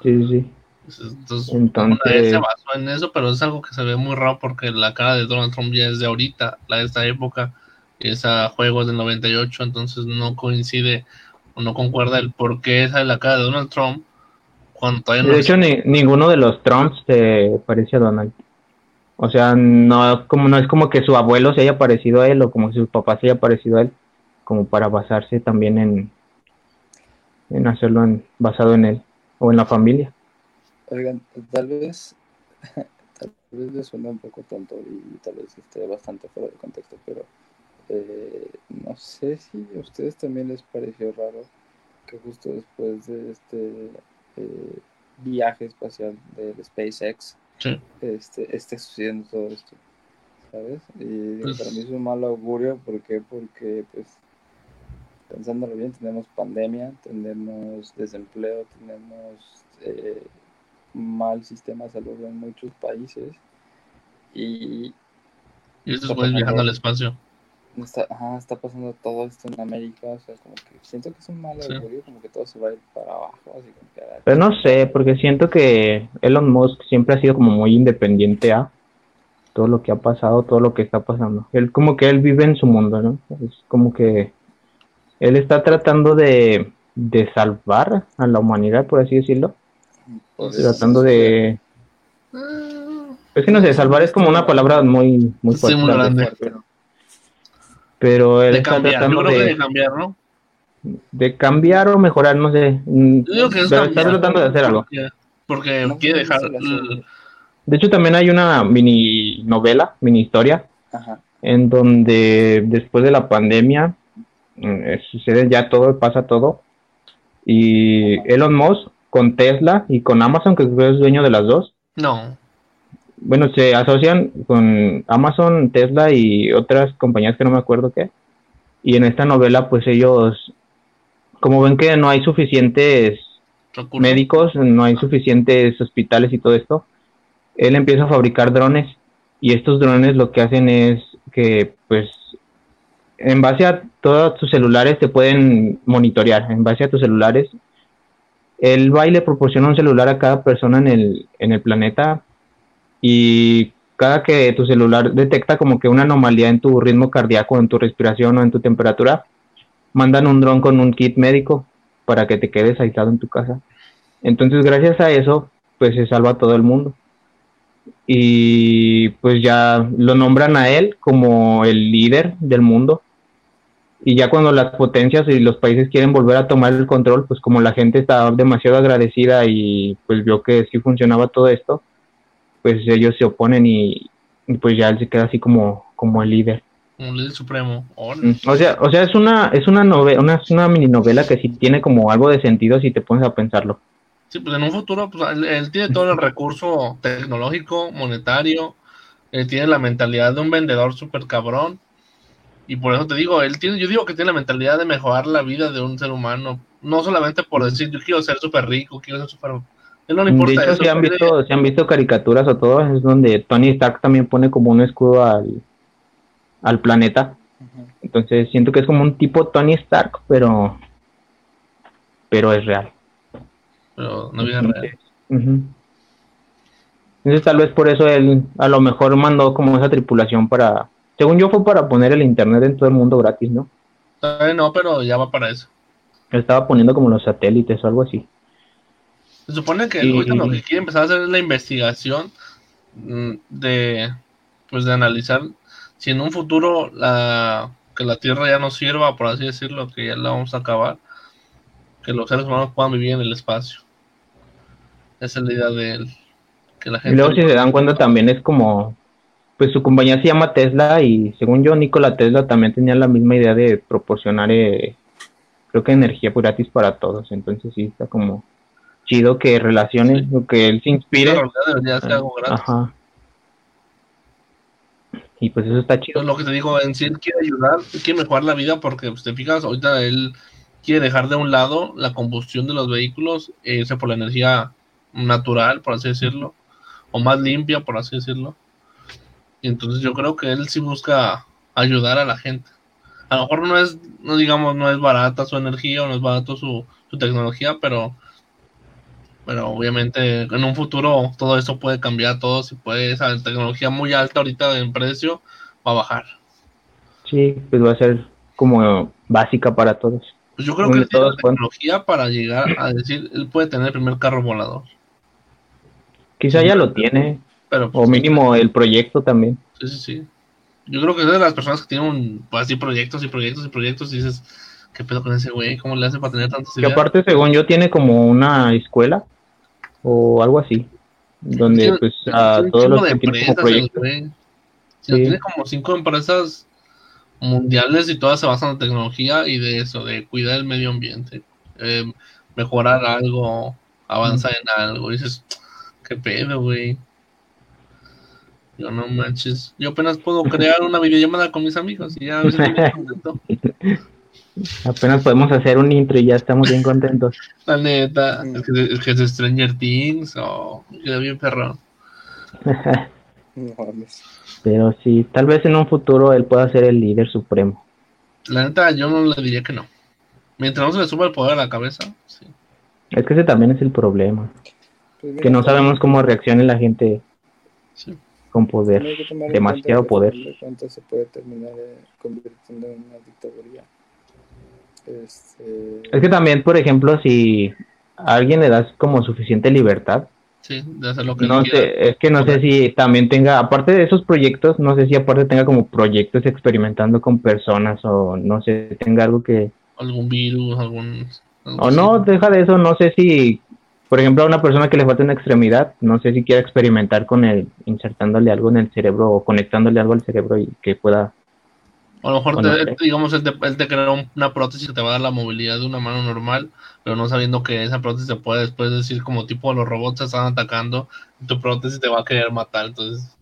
Sí, sí. Entonces, Entonces... se basó en eso, pero es algo que se ve muy raro porque la cara de Donald Trump ya es de ahorita, la de esta época, y ese juego es del 98, entonces no coincide o no concuerda el por qué esa es la cara de Donald Trump cuando todavía no De hecho, ni, ninguno de los Trumps se parece a Donald. O sea, no, como, no es como que su abuelo se haya parecido a él o como que su papá se haya parecido a él, como para basarse también en, en hacerlo en, basado en él o en la familia. Oigan, tal vez, tal vez le suena un poco tonto y tal vez esté bastante fuera de contexto, pero eh, no sé si a ustedes también les pareció raro que justo después de este eh, viaje espacial del SpaceX, este, esté sucediendo todo esto, ¿sabes? Y pues para mí es un mal augurio, ¿por qué? Porque, pues, pensándolo bien, tenemos pandemia, tenemos desempleo, tenemos eh, mal sistema de salud en muchos países y... Y esto es viajando al espacio. Está, ajá, está pasando todo esto en América, o sea, como que siento que es un mal augurio, como que todo se va a ir para abajo, así como que... Pero no sé, porque siento que Elon Musk siempre ha sido como muy independiente a todo lo que ha pasado, todo lo que está pasando. Él como que él vive en su mundo, ¿no? Es como que él está tratando de, de salvar a la humanidad, por así decirlo. Pues, tratando de... Es que no sé, salvar es como una palabra muy, muy fuerte. muy grande. Pero pero él de cambiar, yo creo de, cambiar, ¿no? De cambiar o mejorar, no sé. Yo que está tratando de hacer algo. Porque, quiere dejar. De hecho, también hay una mini novela, mini historia, en donde después de la pandemia eh, sucede ya todo, pasa todo. Y Elon Musk con Tesla y con Amazon, que es dueño de las dos. No bueno, se asocian con Amazon, Tesla y otras compañías que no me acuerdo qué. Y en esta novela, pues ellos, como ven que no hay suficientes médicos, no hay suficientes hospitales y todo esto, él empieza a fabricar drones y estos drones lo que hacen es que, pues, en base a todos tus celulares te pueden monitorear, en base a tus celulares. Él va y le proporciona un celular a cada persona en el, en el planeta y cada que tu celular detecta como que una anomalía en tu ritmo cardíaco, en tu respiración o en tu temperatura, mandan un dron con un kit médico para que te quedes aislado en tu casa. Entonces, gracias a eso, pues se salva todo el mundo. Y pues ya lo nombran a él como el líder del mundo. Y ya cuando las potencias y los países quieren volver a tomar el control, pues como la gente está demasiado agradecida y pues vio que sí funcionaba todo esto, pues ellos se oponen y, pues ya él se queda así como, como el líder. Un líder supremo. Mm, o sea, o sea, es una, es una novela, una, una mini novela que sí tiene como algo de sentido si te pones a pensarlo. Sí, pues en un futuro, pues él, tiene todo el recurso tecnológico, monetario, él tiene la mentalidad de un vendedor súper cabrón. Y por eso te digo, él tiene, yo digo que tiene la mentalidad de mejorar la vida de un ser humano. No solamente por decir, yo quiero ser súper rico, quiero ser súper no importa de hecho, si han, visto, han visto caricaturas o todo, es donde Tony Stark también pone como un escudo al, al planeta. Entonces siento que es como un tipo Tony Stark, pero pero es real. Pero no vida real. Entonces tal vez por eso él a lo mejor mandó como esa tripulación para, según yo fue para poner el internet en todo el mundo gratis, ¿no? no, pero ya va para eso. Estaba poniendo como los satélites o algo así. Se supone que lo que quiere empezar a hacer es la investigación mm, de, pues de analizar si en un futuro la, que la Tierra ya no sirva, por así decirlo, que ya la vamos a acabar, que los seres humanos puedan vivir en el espacio. Esa es la idea de él. Que la gente y luego si se dan cuenta también es como, pues su compañía se llama Tesla y según yo Nikola Tesla también tenía la misma idea de proporcionar, eh, creo que energía gratis para todos. Entonces sí, está como chido que relaciones, que él se inspire. Ajá. Y pues eso está chido. lo que te digo, en sí él quiere ayudar, quiere mejorar la vida porque pues, te fijas, ahorita él quiere dejar de un lado la combustión de los vehículos e irse por la energía natural, por así decirlo, o más limpia, por así decirlo. Y entonces yo creo que él sí busca ayudar a la gente. A lo mejor no es, no digamos, no es barata su energía o no es barato su, su tecnología, pero pero obviamente en un futuro todo eso puede cambiar, todo si puede, esa tecnología muy alta ahorita en precio va a bajar. Sí, pues va a ser como básica para todos. Pues yo creo que tiene la tecnología para llegar a decir, él puede tener el primer carro volador. Quizá ya lo tiene, pero o mínimo el proyecto también. Sí, sí, sí. Yo creo que es de las personas que tienen un, pues, así proyectos y proyectos y proyectos y dices, ¿qué pedo con ese güey? ¿Cómo le hace para tener tantos ideas? Que aparte, según yo, tiene como una escuela o algo así, donde pues a todos los que tienen como proyectos. Tiene como cinco empresas mundiales y todas se basan en tecnología y de eso, de cuidar el medio ambiente, eh, mejorar algo, avanzar en algo. Y dices, qué pedo, güey. Yo no manches. Yo apenas puedo crear una videollamada con mis amigos y ya Apenas podemos hacer un intro y ya estamos bien contentos. La neta, es que, es Stranger Things o oh, queda bien perro. Pero sí, tal vez en un futuro él pueda ser el líder supremo. La neta, yo no le diría que no. Mientras no se le suba el poder a la cabeza, sí. Es que ese también es el problema. Pues que no sabemos cómo reaccione la gente con poder. Demasiado poder. se puede terminar eh, convirtiendo en una dictadura. Este... Es que también, por ejemplo, si a alguien le das como suficiente libertad, sí, de hacer lo que no sé, es que no sé si también tenga, aparte de esos proyectos, no sé si aparte tenga como proyectos experimentando con personas o no sé, tenga algo que... Algún virus, algún... O no, deja de eso, no sé si, por ejemplo, a una persona que le falta una extremidad, no sé si quiere experimentar con él, insertándole algo en el cerebro o conectándole algo al cerebro y que pueda a lo mejor, digamos, él te, él te, crea una prótesis que te va a dar la movilidad de una mano normal, pero no sabiendo que esa prótesis se puede después decir como tipo los robots se están atacando y tu prótesis te va a querer matar. Entonces,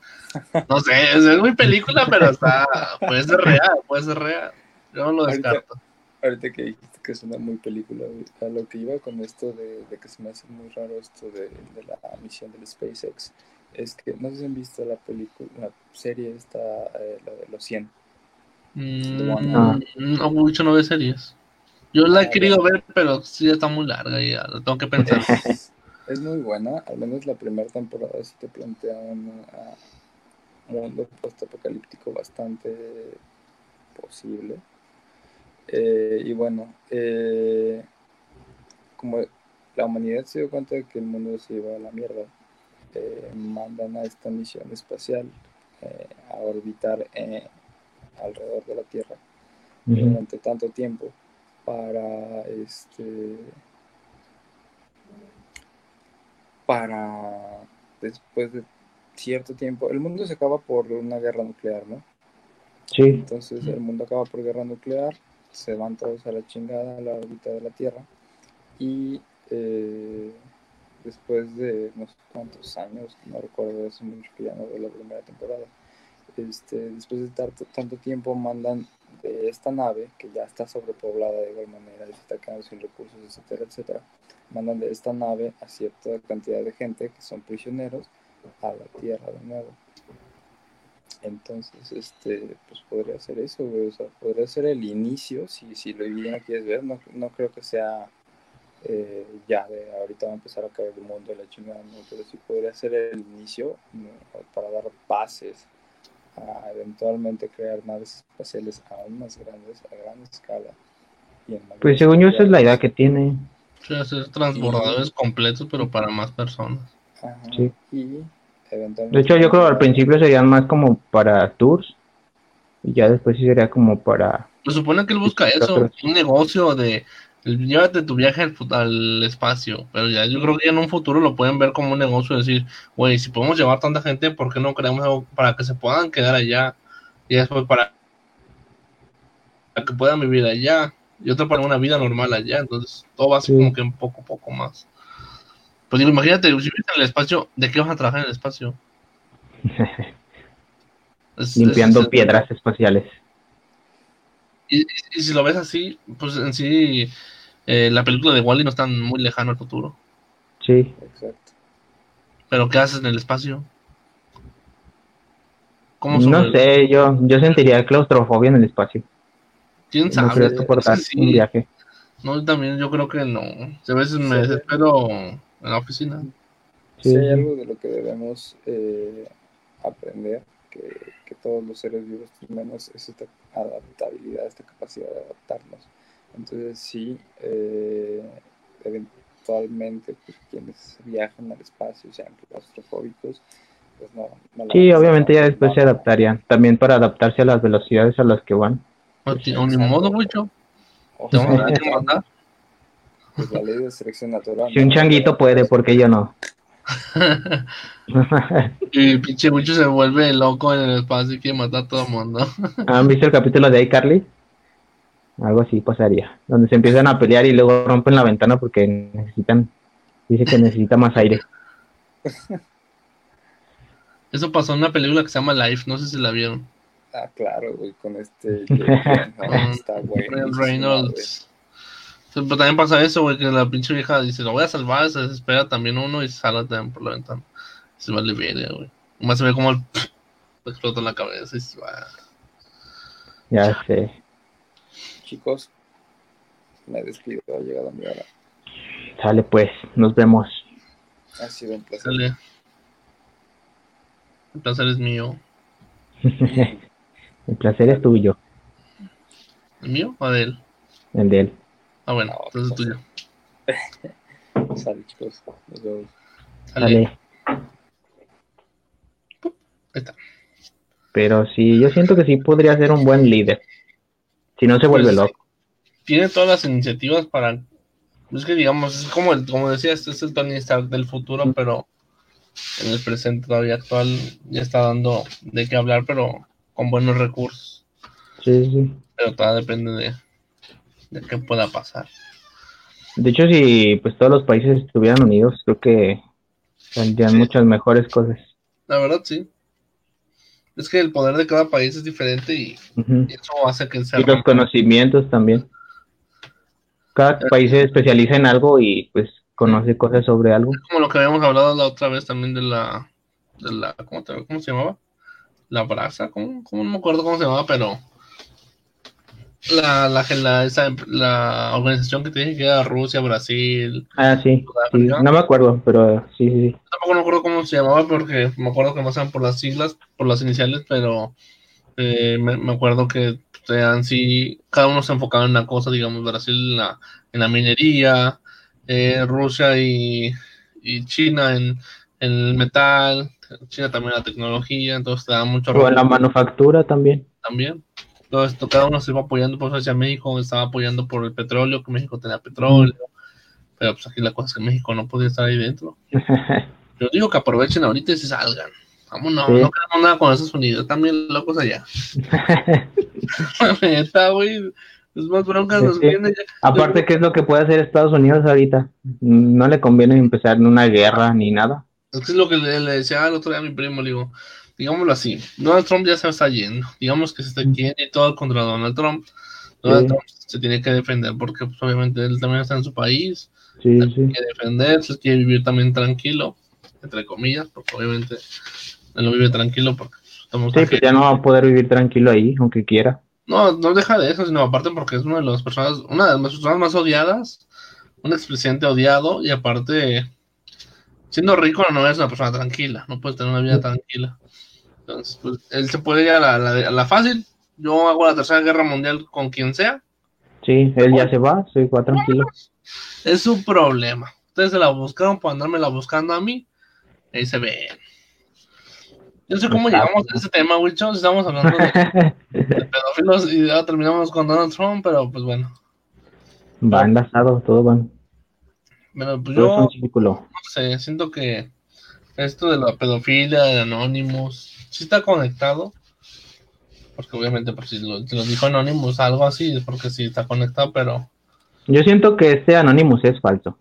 no sé, es, muy película, pero está, puede ser real, puede ser real. Yo no lo descarto. Ahorita, que dijiste que suena muy película, a lo que iba con esto de, que se me hace muy raro esto de, de, la misión del SpaceX, es que no sé si han visto la película, la serie esta, eh, la de los 100 Mm, ah. No, mucho no ve series. Yo la he querido ver, pero sí está muy larga y ya, lo tengo que pensar. es muy buena, al menos la primera temporada sí te plantea un mundo post-apocalíptico bastante posible. Eh, y bueno, eh, como la humanidad se dio cuenta de que el mundo se iba a la mierda, eh, mandan a esta misión espacial a orbitar alrededor de la Tierra durante tanto tiempo para este para después de cierto tiempo el mundo se acaba por una guerra nuclear no sí. Entonces el mundo acaba por guerra nuclear se van todos a la chingada a la órbita de la Tierra y eh, después de unos cuantos años no recuerdo hace mucho que ya no veo la primera temporada este, después de tanto, tanto tiempo mandan de esta nave, que ya está sobrepoblada de igual manera, y está quedando sin recursos, etcétera, etcétera, mandan de esta nave a cierta cantidad de gente que son prisioneros a la Tierra de nuevo. Entonces, este, pues podría ser eso, podría ser el inicio, si, si lo bien quieres ver, no, no creo que sea eh, ya de ahorita va a empezar a caer el mundo de la chingada, ¿no? pero sí podría ser el inicio para dar bases a eventualmente crear naves espaciales aún más grandes, a gran escala. pues según yo esa es la idea que tiene. Sí, hacer transbordadores completos, pero para más personas. sí. de hecho, yo creo que al principio serían más como para tours y ya después sí sería como para... Se supone que él busca eso, un negocio de llévate tu viaje al, espacio, pero ya yo creo que en un futuro lo pueden ver como un negocio, decir, güey, si podemos llevar tanta gente, ¿por qué no creamos algo para que se puedan quedar allá? Y después para, que puedan vivir allá, y otro para una vida normal allá, entonces todo va a ser como que un poco, poco más. Pues digo, imagínate, si vives en el espacio, ¿de qué vas a trabajar en el espacio? Limpiando piedras espaciales. Y, y, si lo ves así, pues en sí eh, la película de Wally no está muy lejano al futuro. Sí. Exacto. Pero ¿qué haces en el espacio? ¿Cómo no sé, yo, yo sentiría claustrofobia en el espacio. ¿Quién sabe? soportar un viaje. No, también yo creo que no. A veces me desespero en la oficina. Sí. hay algo de lo que debemos eh, aprender, que, que, todos los seres vivos tenemos, es esta adaptabilidad, esta capacidad de adaptarnos entonces sí, eh, eventualmente pues, quienes viajan al espacio, sean claustrofóbicos, pues no... sí, obviamente ya después se adaptarían, también para adaptarse a las velocidades a las que van. No tiene ni modo, mucho. Pues la ley de selección natural. Si un changuito puede, ¿por qué yo no? y pinche mucho se vuelve loco en el espacio y quiere matar a todo el mundo. ¿Han visto el capítulo de iCarly? Algo así pasaría. Donde se empiezan a pelear y luego rompen la ventana porque necesitan. Dice que necesita más aire. Eso pasó en una película que se llama Life, no sé si la vieron. Ah, claro, güey, con este. está bueno. Reynolds. Pero también pasa eso, güey, que la pinche vieja dice, lo voy a salvar, se desespera también uno y sale también por la ventana. Se va a liberar, güey. Más se ve como el explota en la cabeza y se va. Ya sé chicos. Me despido, ha llegado mi hora. Sale pues, nos vemos. Ha sido un placer. Sale. El placer es mío. el placer es tuyo. ¿El mío o de él? El de él. Ah, bueno, entonces es tuyo. Sale, chicos. Nos vemos. Sale. Ahí está. Pero sí, yo siento que sí podría ser un buen líder. Si no se vuelve pues, loco. Tiene todas las iniciativas para. Es que digamos, es como el, como decía, este es el Tony Stark del futuro, pero en el presente todavía actual ya está dando de qué hablar, pero con buenos recursos. Sí, sí. Pero todo depende de, de qué pueda pasar. De hecho, si pues todos los países estuvieran unidos, creo que tendrían muchas mejores cosas. La verdad, sí es que el poder de cada país es diferente y, eso hace que sea. Y los conocimientos también. Cada eh, país se especializa en algo y pues conoce cosas sobre algo. como lo que habíamos hablado la otra vez también de la. De la ¿cómo, ¿Cómo se llamaba? La brasa, ¿cómo, ¿cómo, no me acuerdo cómo se llamaba? Pero la, la, la, esa, la organización que te dije que era Rusia, Brasil. Ah, sí, No me acuerdo, pero sí, sí, Tampoco me acuerdo cómo se llamaba porque me acuerdo que sean por las siglas, por las iniciales, pero eh, me, acuerdo que sean sí, cada uno se enfocaba en una cosa, digamos, Brasil en la, en la minería, eh, Rusia y, y China en, en, el metal, China también en la tecnología, entonces te da mucho. O en la manufactura también. También todo esto, cada uno se iba apoyando, por eso hacia México estaba apoyando por el petróleo, que México tenía petróleo, pero pues aquí la cosa es que México no podía estar ahí dentro. Yo digo que aprovechen ahorita y se salgan. Vamos, no, no queremos nada con Estados Unidos, también locos allá. Está, güey. Es más bronca nos viene. Aparte, ¿qué es lo que puede hacer Estados Unidos ahorita? No le conviene empezar en una guerra ni nada. Es que es lo que le, le decía el otro día a mi primo, le digo, digámoslo así, Donald Trump ya se está yendo, digamos que se está yendo y todo contra Donald Trump. Donald Trump se tiene que defender porque pues, obviamente él también está en su país, sí, tiene que defenderse, quiere vivir también tranquilo, entre comillas, porque obviamente él no vive tranquilo porque estamos Sí, pues ya no va a poder vivir tranquilo ahí, aunque quiera. No, no deja de eso, sino aparte porque es una de las personas, una de las personas más odiadas un expresidente odiado y aparte, siendo rico no es una persona tranquila, no puede tener una vida tranquila. Entonces, pues, él se puede ir a la, la, fácil. Yo hago la tercera guerra mundial con quien sea. Sí, él ya se va, se va tranquilo. Es su problema. Ustedes se la buscaron por la buscando a mí. Ahí se ven. Yo sé cómo llegamos a ese tema, Wicho. Estamos hablando de, pedófilos y ya terminamos con Donald Trump, pero pues bueno. Va enlazado, todo van. Pero pues yo, no sé, siento que esto de la pedofilia, de Anonymous, sí está conectado. Porque obviamente, pues, si lo, si lo dijo Anonymous, algo así, es porque sí está conectado, pero. Yo siento que este Anonymous es falso.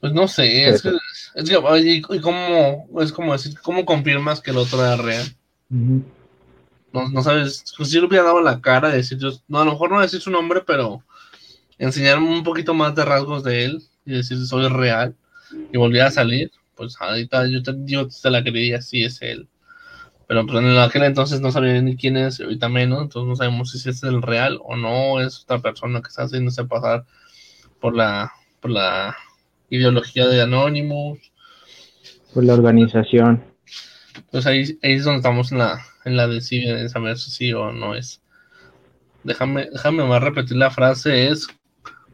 Pues no sé, es que, es que y, cómo, es como decir, ¿cómo confirmas que el otro era real? no, no, sabes, pues si le hubiera dado la cara de decir, yo, no, a lo mejor no decir su nombre, pero enseñarme un poquito más de rasgos de él y decir soy real y volviera a salir, pues ahorita yo te, yo te la creía, sí es él. Pero pues en aquel entonces no sabía ni quién es, ahorita menos, entonces no sabemos si es el real o no, es otra persona que está haciéndose pasar por la, por la ideología de Anonymous. Por la organización. Pues ahí, ahí es donde estamos en la, en la de saber si sí o no es. Déjame, déjame más repetir la frase, es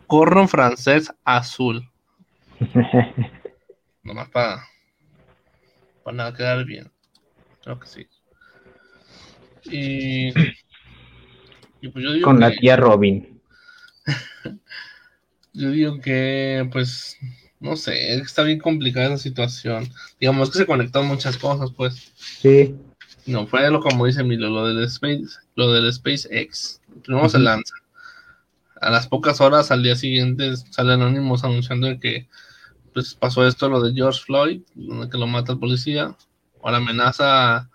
corro francés azul. Nomás para, para quedar bien. Creo que sí. Y, y pues yo digo Con la tía Robin. yo digo que, pues, no sé, está bien complicada esa situación. Digamos que se conectó muchas cosas, pues. Sí. No, fue lo como dice Milo, lo del Space, lo del SpaceX. Primero se lanza. A las pocas horas, al día siguiente, sale Anonymous anunciando que pues pasó esto, lo de George Floyd, que lo mata el policía. Ahora amenaza,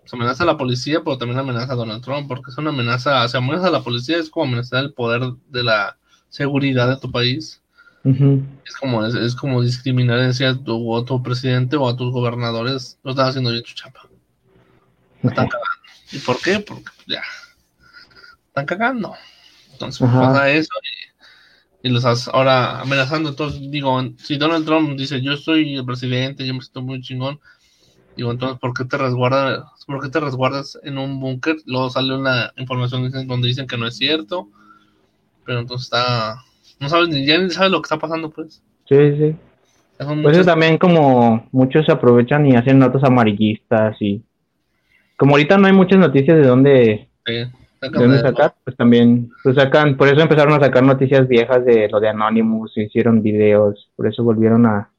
pues, amenaza a la policía, pero también amenaza a Donald Trump, porque es una amenaza, o sea, amenaza a la policía es como amenazar el poder de la seguridad de tu país. Es como es, como discriminar a tu, a tu presidente o a tus gobernadores. Lo están haciendo bien tu chapa. están cagando. ¿Y por qué? Porque ya. Están cagando. Entonces pues, pasa eso y, los ahora amenazando. Entonces digo, si Donald Trump dice yo soy el presidente, yo me siento muy chingón. Digo, entonces, ¿por qué te resguardas, ¿por qué te resguardas en un búnker? Luego sale una información donde dicen que no es cierto. Pero entonces está, no sabes ya ni sabes lo que está pasando, pues. Sí, sí. Pues también como muchos se aprovechan y hacen notas amarillistas y como ahorita no hay muchas noticias de dónde, de dónde sacar, pues también pues sacan, por eso empezaron a sacar noticias viejas de lo de Anonymous, hicieron videos, por eso volvieron a,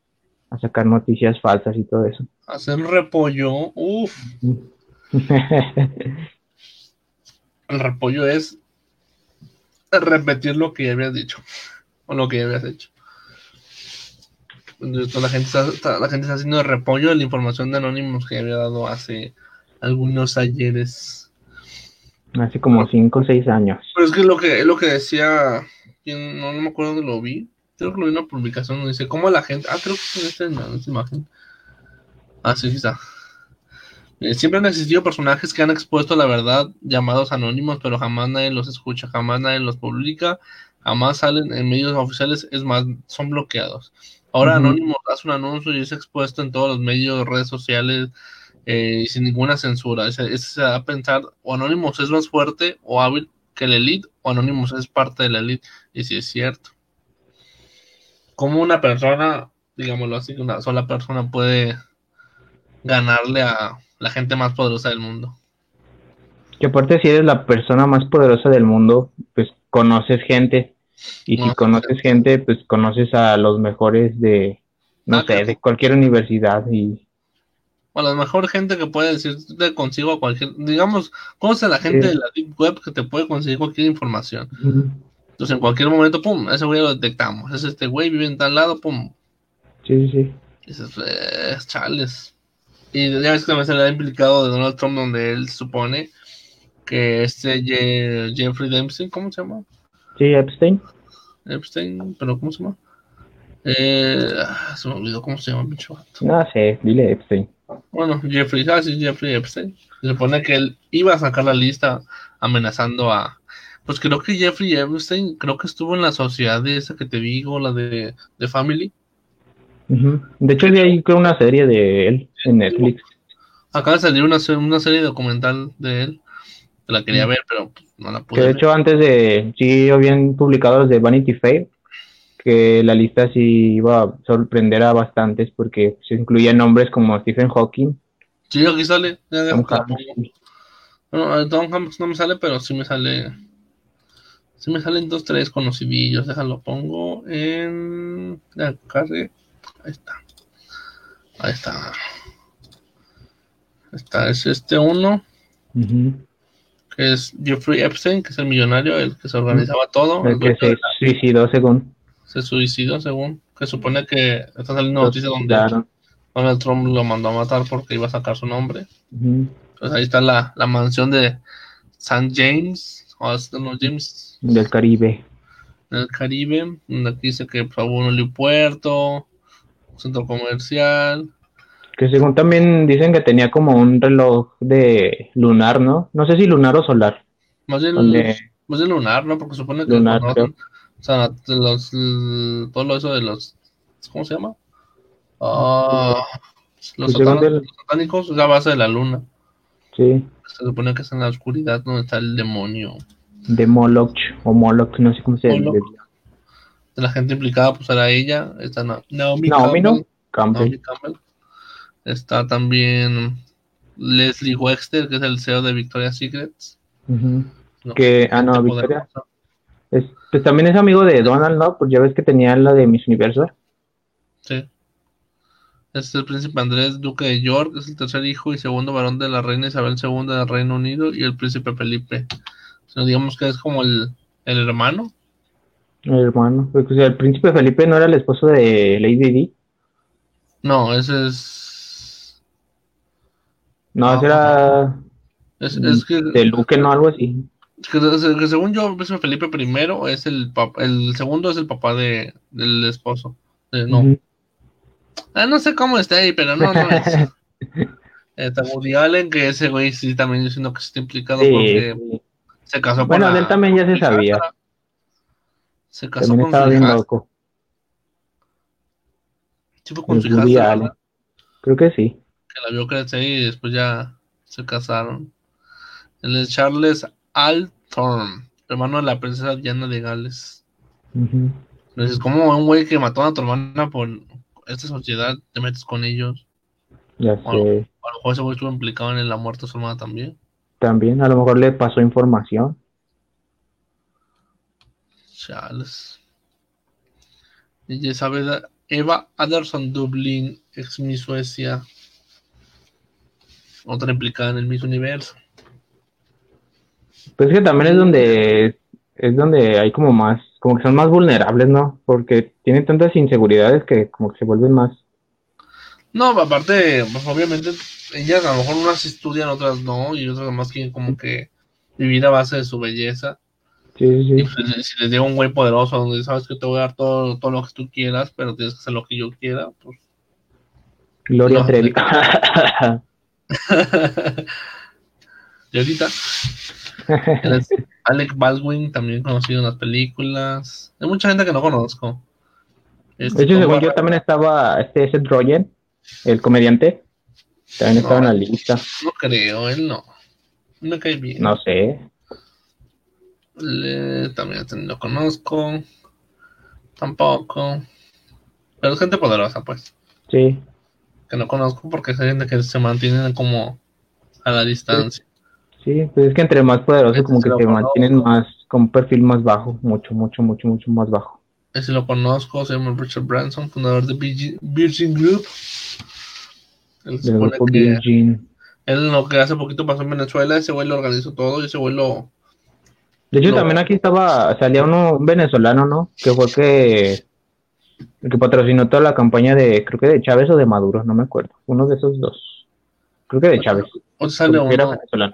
a sacar noticias falsas y todo eso. Hacer repollo, uff. El repollo es repetir lo que ya habías dicho o lo que ya habías hecho. Entonces, la, gente está, la gente está haciendo repollo de la información de Anonymous que había dado hace algunos ayeres. Hace como 5 o 6 años. Pero es que lo que, lo que decía, no, no me acuerdo dónde lo vi, creo que lo vi en una publicación donde dice cómo la gente, ah, creo que es en esta, imagen. Ah, sí, sí está. Eh, siempre han existido personajes que han expuesto la verdad, llamados anónimos, pero jamás nadie los escucha, jamás nadie los publica, jamás salen en medios oficiales, es más, son bloqueados. Ahora Anónimos hace un anuncio y es expuesto en todos los medios, redes sociales, eh, sin ninguna censura. Se, se va a pensar, o Anonymous es más fuerte o hábil que el Elite, o Anonymous es parte de la Elite, y si es cierto. Como una persona, digámoslo así, una sola persona puede ganarle a la gente más poderosa del mundo. Que aparte si eres la persona más poderosa del mundo, pues conoces gente. Y si conoces gente, pues conoces a los mejores de, no ah, sé, de cualquier universidad y... A la mejor gente que puede decir, te consigo a cualquier, digamos, conoce la gente de la Deep Web que te puede conseguir cualquier información. Entonces en cualquier momento, pum, ese güey lo detectamos. Es este güey, vive en tal lado, pum. Sí, sí. Dices, es chales. Y ya ves que también se le ha implicado de Donald Trump, donde él supone que este Jeffrey Dempsey, ¿cómo se llama? Sí, Epstein. Epstein, pero ¿cómo se llama? Eh, se me olvidó cómo se llama, pinche No sé, dile Epstein. Bueno, Jeffrey, ah, sí, Jeffrey Epstein. Se supone que él iba a sacar la lista amenazando a. Pues creo que Jeffrey Epstein, creo que estuvo en la sociedad de esa que te digo, la de, de Family. De hecho, hay creo una serie de él en Netflix. Acaba de salir una, una serie documental de él. La quería ver, pero no la pude. Que de hecho, antes de. Sí, habían publicado los de Vanity Fair. Que la lista sí iba a sorprender a bastantes porque se incluían nombres como Stephen Hawking. Sí, aquí sale. Tom bueno, Tom Hanks no me sale, pero sí me sale. Sí me salen dos, tres conocidillos. Déjalo, pongo en. Acá, ahí está. Ahí está. Está, es este uno, que es Jeffrey Epstein, que es el millonario, el que se organizaba todo. El, que se suicidó según. Se suicidó según, que supone que está saliendo noticia donde Donald Trump lo mandó a matar porque iba a sacar su nombre. Pues ahí está la, la mansión de San James, o no, James. Del Caribe. Del Caribe, donde aquí dice que pues, hubo un helipuerto, centro comercial, que según también dicen que tenía como un reloj de lunar, ¿no? No sé si lunar o solar. Más bien, lunar, ¿no? Porque supone que lunar, o sea, los, todo lo eso de los, ¿cómo se llama? Ah, los, pues satánicos, es la base de la luna. Sí. Se supone que es en la oscuridad donde está el demonio. De Moloch, o Moloch, no sé cómo se llama. De la gente implicada, pues era ella, esta Naomi, Naomi Campbell. Naomi Campbell. Está también Leslie Wexter, que es el CEO de Victoria's Secrets. que, ah, no, Victoria. Es, pues también es amigo de Donald, ¿no? Pues ya ves que tenía la de Miss Universo. Sí. Es el príncipe Andrés, duque de York, es el tercer hijo y segundo varón de la reina Isabel II del Reino Unido y el príncipe Felipe. O digamos que es como el, el hermano. El hermano. Pues, el príncipe Felipe no era el esposo de Lady Di. No, ese es no, ese era. Es, que. De Luque, no, algo así. Que, según yo, Felipe I es el papá, el segundo es el papá de, del esposo. no. ah, no sé cómo está ahí, pero no, no es. Woody Allen, que ese güey sí también yo siento que está implicado porque se casó con Bueno, de él también ya se sabía. Se casó también con estaba bien loco. Sí fue con su hija. Creo que sí la vio crecer y después ya se casaron. Él es Charles Althorn, hermano de la princesa Diana de Gales. Entonces, como un güey que mató a tu hermana por esta sociedad te metes con ellos? Ya sé. a lo mejor ese güey estuvo implicado en la muerte de su hermana también. También, a lo mejor le pasó información. Charles. Ella sabe Eva Anderson Dublin, ex mi Suecia otra implicada en el mismo universo. Pues que también es donde es donde hay como más, como que son más vulnerables, ¿no? Porque tienen tantas inseguridades que como que se vuelven más. No, aparte, pues obviamente ellas a lo mejor unas estudian, otras no, y otras más quieren como que vivir a base de su belleza. Sí, sí. Y pues, si les llega un güey poderoso donde sabes que te voy a dar todo, todo lo que tú quieras, pero tienes que hacer lo que yo quiera, pues. Gloria Trevi. y ahorita, Alec Baldwin, también conocido en las películas. Hay mucha gente que no conozco. Este, de hecho, según yo también estaba este Seth Rogen, el comediante. También estaba en la lista. No creo, él no. No cae bien. No sé. también lo conozco. Tampoco. Pero es gente poderosa, pues. Sí que no conozco porque es gente que se mantienen como a la distancia. Sí, pues es que entre más poderosos como que se mantienen más con un perfil más bajo, mucho, mucho, mucho, mucho más bajo. Ese lo conozco, se llama Richard Branson, fundador de Virgin Group. Él Virgin. Él lo que hace poquito pasó en Venezuela, ese güey lo organizó todo y ese güey lo... De hecho, también aquí estaba, salía uno, un venezolano, ¿no? Que fue que el que patrocinó toda la campaña de, creo que de Chávez o de Maduro, no me acuerdo. Uno de esos dos. Creo que de Chávez. O sale uno. Era venezolano.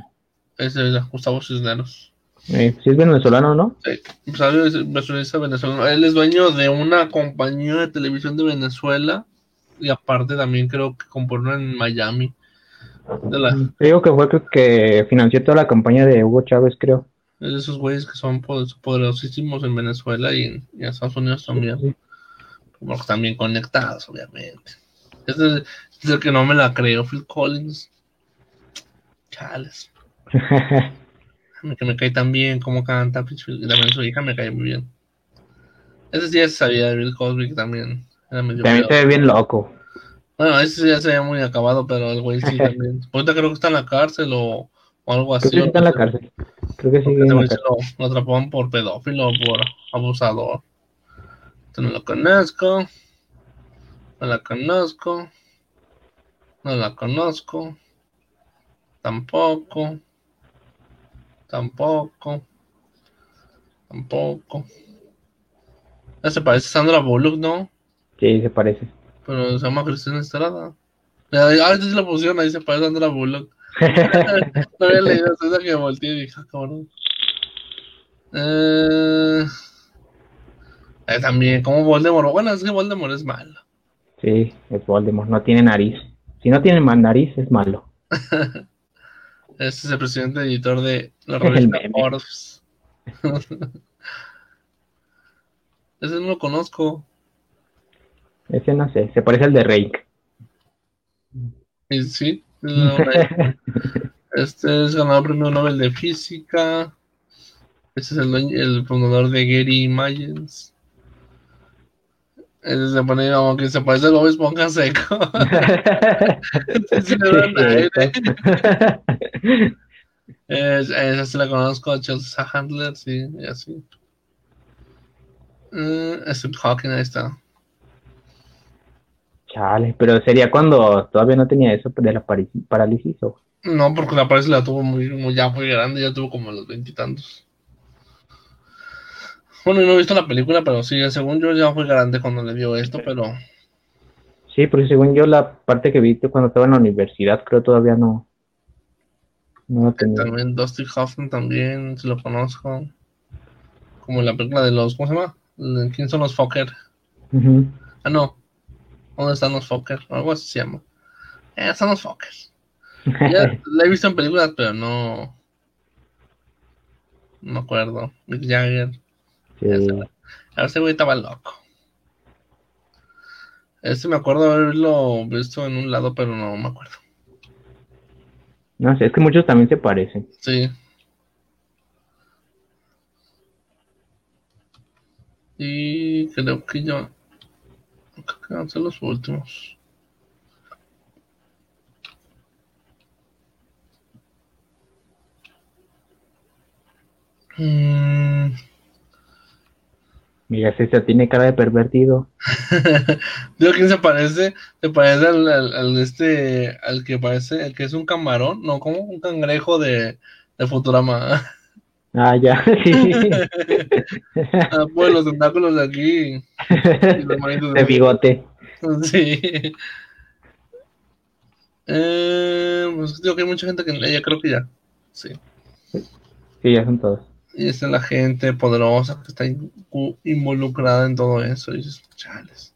Es de Gustavo Cisneros. Eh, sí, es venezolano, ¿no? Sí, sale venezolano. Él es dueño de una compañía de televisión de Venezuela y aparte también creo que compone en Miami. De la... Digo que fue que, que financió toda la campaña de Hugo Chávez, creo. Es de esos güeyes que son poderosísimos en Venezuela y en, Estados Unidos también. Porque también conectados, obviamente. Este es el que no me la creo, Phil Collins. Chales. que me cae tan bien como canta y también su hija me cae muy bien. Ese sí ya sabía de Bill Cosby que también era medio También se ve bien loco. Bueno, ese ya se ve muy acabado, pero el güey sí también. Ahorita creo que está en la cárcel o, o algo así. Creo que está en la cárcel. Creo que sí. Lo, lo atraparon por pedófilo o por abusador. no lo conozco. No la conozco. No la conozco. Tampoco. Tampoco. Tampoco. Ya se parece a Sandra Bullock, ¿no? Sí, se parece. Pero se llama Cristina Estrada. Ah, esta es la pusieron ahí, se parece a Sandra Bullock. no había leído esa que volteé y dije, ah, cabrón. Eh, eh, también, como Voldemort. Bueno, es que Voldemort es malo. Sí, es Voldemort, no tiene nariz. Si no tiene más nariz, es malo. Este es el presidente editor de la revista Forbes. Ese no lo conozco. Ese no sé, se parece al de Rake. Sí, este es ganador premio Nobel de Física. Este es el, el fundador de Gary Mayens. Ese se pone como que se parece al Bob Esponja seco. esa sí la conozco, Chelsea Handler, sí, y así. Uh, Steve Hawking, ahí está. Chale, pero sería cuando todavía no tenía eso de la parálisis o. No, porque la parálisis la tuvo muy, muy ya muy grande, ya tuvo como los veintitantos. Bueno, no he visto la película, pero sí, según yo ya fue grande cuando le dio esto, pero... Sí, porque según yo la parte que viste cuando estaba en la universidad, creo todavía no... No tenía. También Dusty Hoffman también, si lo conozco. Como en la película de los... ¿Cómo se llama? ¿Quién son los Fokker? Ah, no. ¿Dónde están los Fokker? Algo así se llama. Eh, están los Fokker. Ya la he visto en películas, pero no... No me acuerdo. Mick Jagger. A ese güey estaba loco. Este me acuerdo haberlo visto en un lado, pero no me acuerdo. No sé, es que muchos también se parecen. Sí. Y creo que yo. A ser los últimos. Mmm. Mira, ese tiene cara de pervertido. Digo, ¿quién se parece? ¿Se parece al, este, al que parece, el que es un camarón? No, como un cangrejo de, de Futurama. Ah, ya, sí. ah, pues los tentáculos de aquí. de bigote. Sí. Eh, pues digo que hay mucha gente que ya creo que ya. Sí. Sí, ya son todos. Y es la gente poderosa que está involucrada en todo eso. Y dices, chales.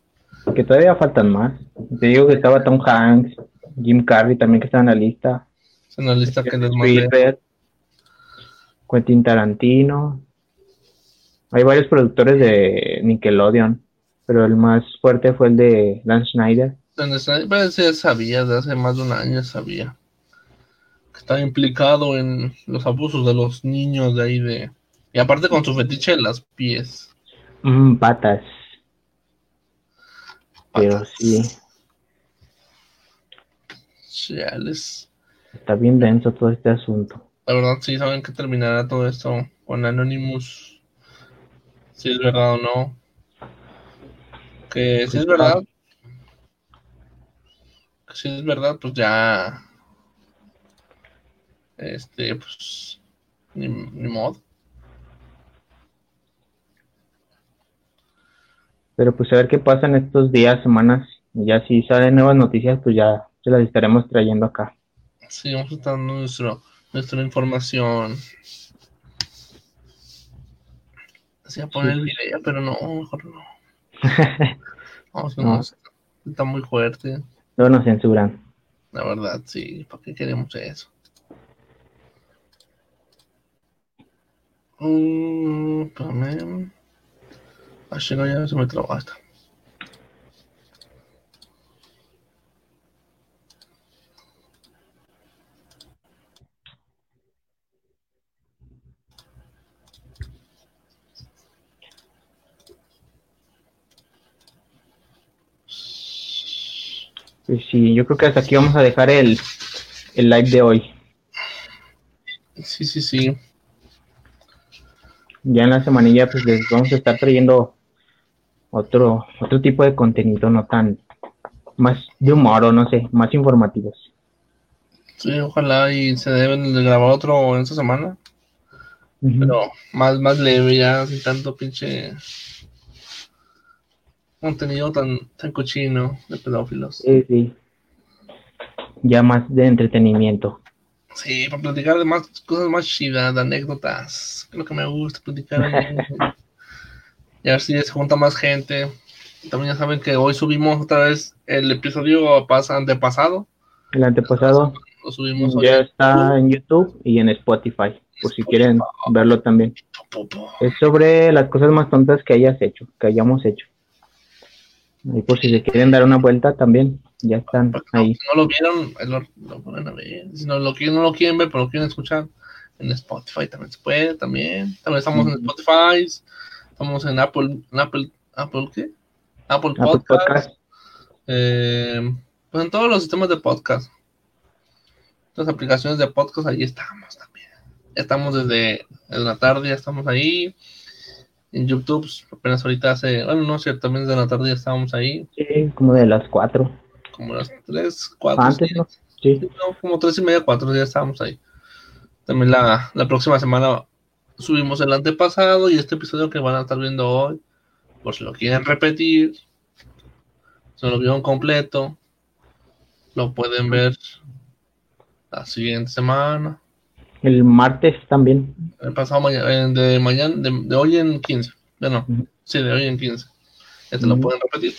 Que todavía faltan más. Te digo que estaba Tom Hanks, Jim Carrey también que está en la lista. en la lista que les mandé. Quentin Tarantino. Hay varios productores de Nickelodeon, pero el más fuerte fue el de Dan Schneider. Dan Schneider, ya sabía, de hace más de un año sabía está implicado en los abusos de los niños de ahí de... Y aparte con su fetiche en las pies. Mm, patas. Pero sí. Chales. Está bien denso todo este asunto. La verdad, sí, saben que terminará todo esto con Anonymous. Si es verdad o no. Que si es verdad. Que si es verdad, pues ya este, pues, ni, modo. Pero pues a ver qué pasa en estos días, semanas. Y ya si salen nuevas noticias, pues ya se las estaremos trayendo acá. Sí, vamos a estar nuestro, nuestra información. Así a poner el video, pero no, mejor no. Está muy fuerte. No nos censuran. La verdad, sí, ¿para qué queremos eso? Um, espérame. Así no, ya se me trabó esta. Pues sí, yo creo que hasta aquí vamos a dejar el, el live de hoy. Sí, sí, sí. Ya en la semanilla pues les vamos a estar trayendo otro otro tipo de contenido, no tan más de humor o no sé, más informativos. Sí, ojalá y se deben de grabar otro en esta semana. Pero más, más leve ya, sin tanto pinche contenido tan, tan cochino de pedófilos. Sí, sí. Ya más de entretenimiento. Sí, para platicar de más cosas más chidas, de anécdotas. Lo que me gusta platicar. y a ver si se junta más gente. También ya saben que hoy subimos otra vez el episodio pasa, antepasado. El antepasado. Lo subimos ya está en YouTube y en Spotify, por si quieren verlo también. Es sobre las cosas más tontas que hayas hecho, que hayamos hecho. Y por si se quieren dar una vuelta también, ya están ahí. Si no lo vieron, lo, lo ponen a ver. Si no lo, no lo quieren ver, pero lo quieren escuchar, en Spotify también se puede, también. También estamos en Spotify, estamos en Apple, en Apple, Apple, ¿qué? Apple Podcast. Eh, pues en todos los sistemas de podcast. Las aplicaciones de podcast, ahí estamos también. Estamos desde, desde la tarde, ya estamos ahí en YouTube, pues, apenas ahorita hace, bueno, no sé, también desde la tarde ya estábamos ahí. Sí, como de las 4. Como las 3, 4. Antes, ¿no? Sí. como 3 y media, 4 ya estábamos ahí. También la, la próxima semana subimos el antepasado y este episodio que van a estar viendo hoy, por si lo quieren repetir, se lo vieron completo, lo pueden ver la siguiente semana. El martes también. El pasado mañana, de mañana, de, hoy en 15. Bueno, sí, de hoy en 15. Ya te lo pueden repetir.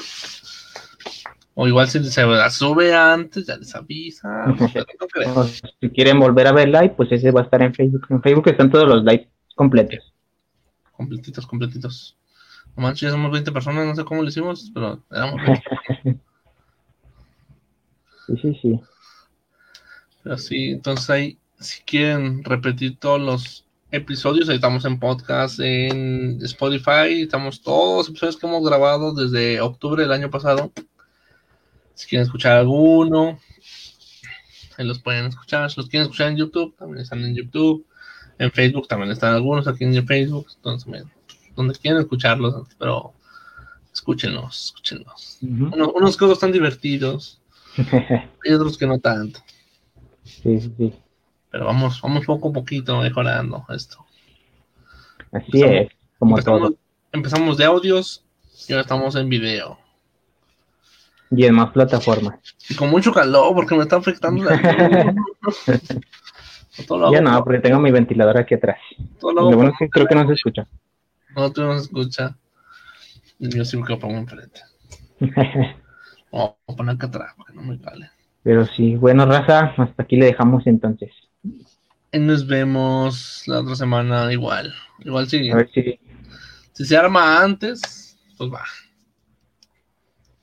O igual si se la sube antes, ya les avisa. si quieren volver a ver live, pues ese va a estar en Facebook. En Facebook están todos los live completos. Completitos, completitos. No manches, ya somos 20 personas, no sé cómo lo hicimos, pero éramos 20. sí, sí, sí. Pero sí, entonces ahí si quieren repetir todos los episodios, ahí estamos en podcast, en Spotify, estamos todos los episodios que hemos grabado desde octubre del año pasado. Si quieren escuchar alguno, ahí los pueden escuchar. Si los quieren escuchar en YouTube, también están en YouTube. En Facebook también están algunos aquí en Facebook. Entonces, donde quieren escucharlos, pero escúchenlos, escúchenlos. unos, unos que están divertidos y otros que no tanto. Sí, sí. Pero vamos, vamos poco a poquito mejorando esto. Así es, como empezamos, todo. Empezamos de audios y ahora estamos en video. Y en más plataformas. Y con mucho calor porque me está afectando la Ya no, porque tengo mi ventilador aquí atrás. Lo, bueno es que creo que no se escucha. No, tú no se escucha. Yo sí me pongo enfrente. Vamos a poner acá atrás porque no me vale. Pero sí, bueno, raza, hasta aquí le dejamos entonces. Nos vemos la otra semana igual. Igual sí. A ver si... Si se arma antes, pues va.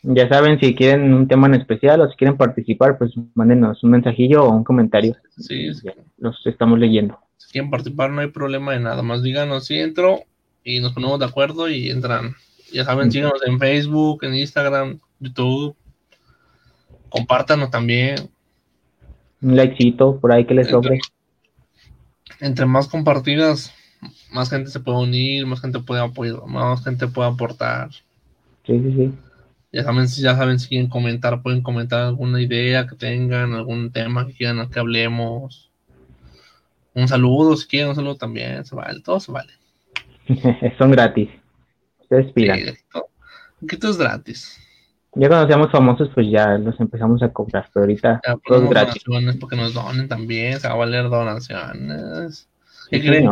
Ya saben, si quieren un tema en especial o si quieren participar, pues mándenos un mensajillo o un comentario. Sí, sí. Los estamos leyendo. Si quieren participar, no hay problema de nada. Más díganos si entro y nos ponemos de acuerdo y entran. Ya saben, síganos en Facebook, en Instagram, YouTube. Compártanos también. Un likecito por ahí que les sobre. Entre más compartidas, más gente se puede unir, más gente puede apoyar, más gente puede aportar. Sí, sí, sí. Ya saben, ya saben si quieren comentar, pueden comentar alguna idea que tengan, algún tema que quieran que hablemos. Un saludo, si quieren, un saludo también, se vale, todo se vale. Son gratis. Ustedes pidan. Sí, esto es gratis. Ya cuando seamos famosos, pues ya los empezamos a cobrar, pero ahorita ya, gratis. Porque nos donen también, se va a valer donaciones. ¿Qué creen?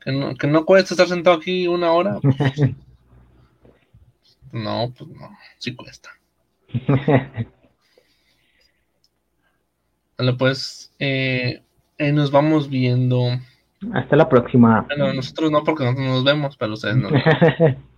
¿Que no, ¿Que no cuesta estar sentado aquí una hora? no, pues no, sí cuesta. Vale, pues eh, nos vamos viendo Hasta la próxima. Bueno, nosotros no porque nosotros nos vemos, pero ustedes no.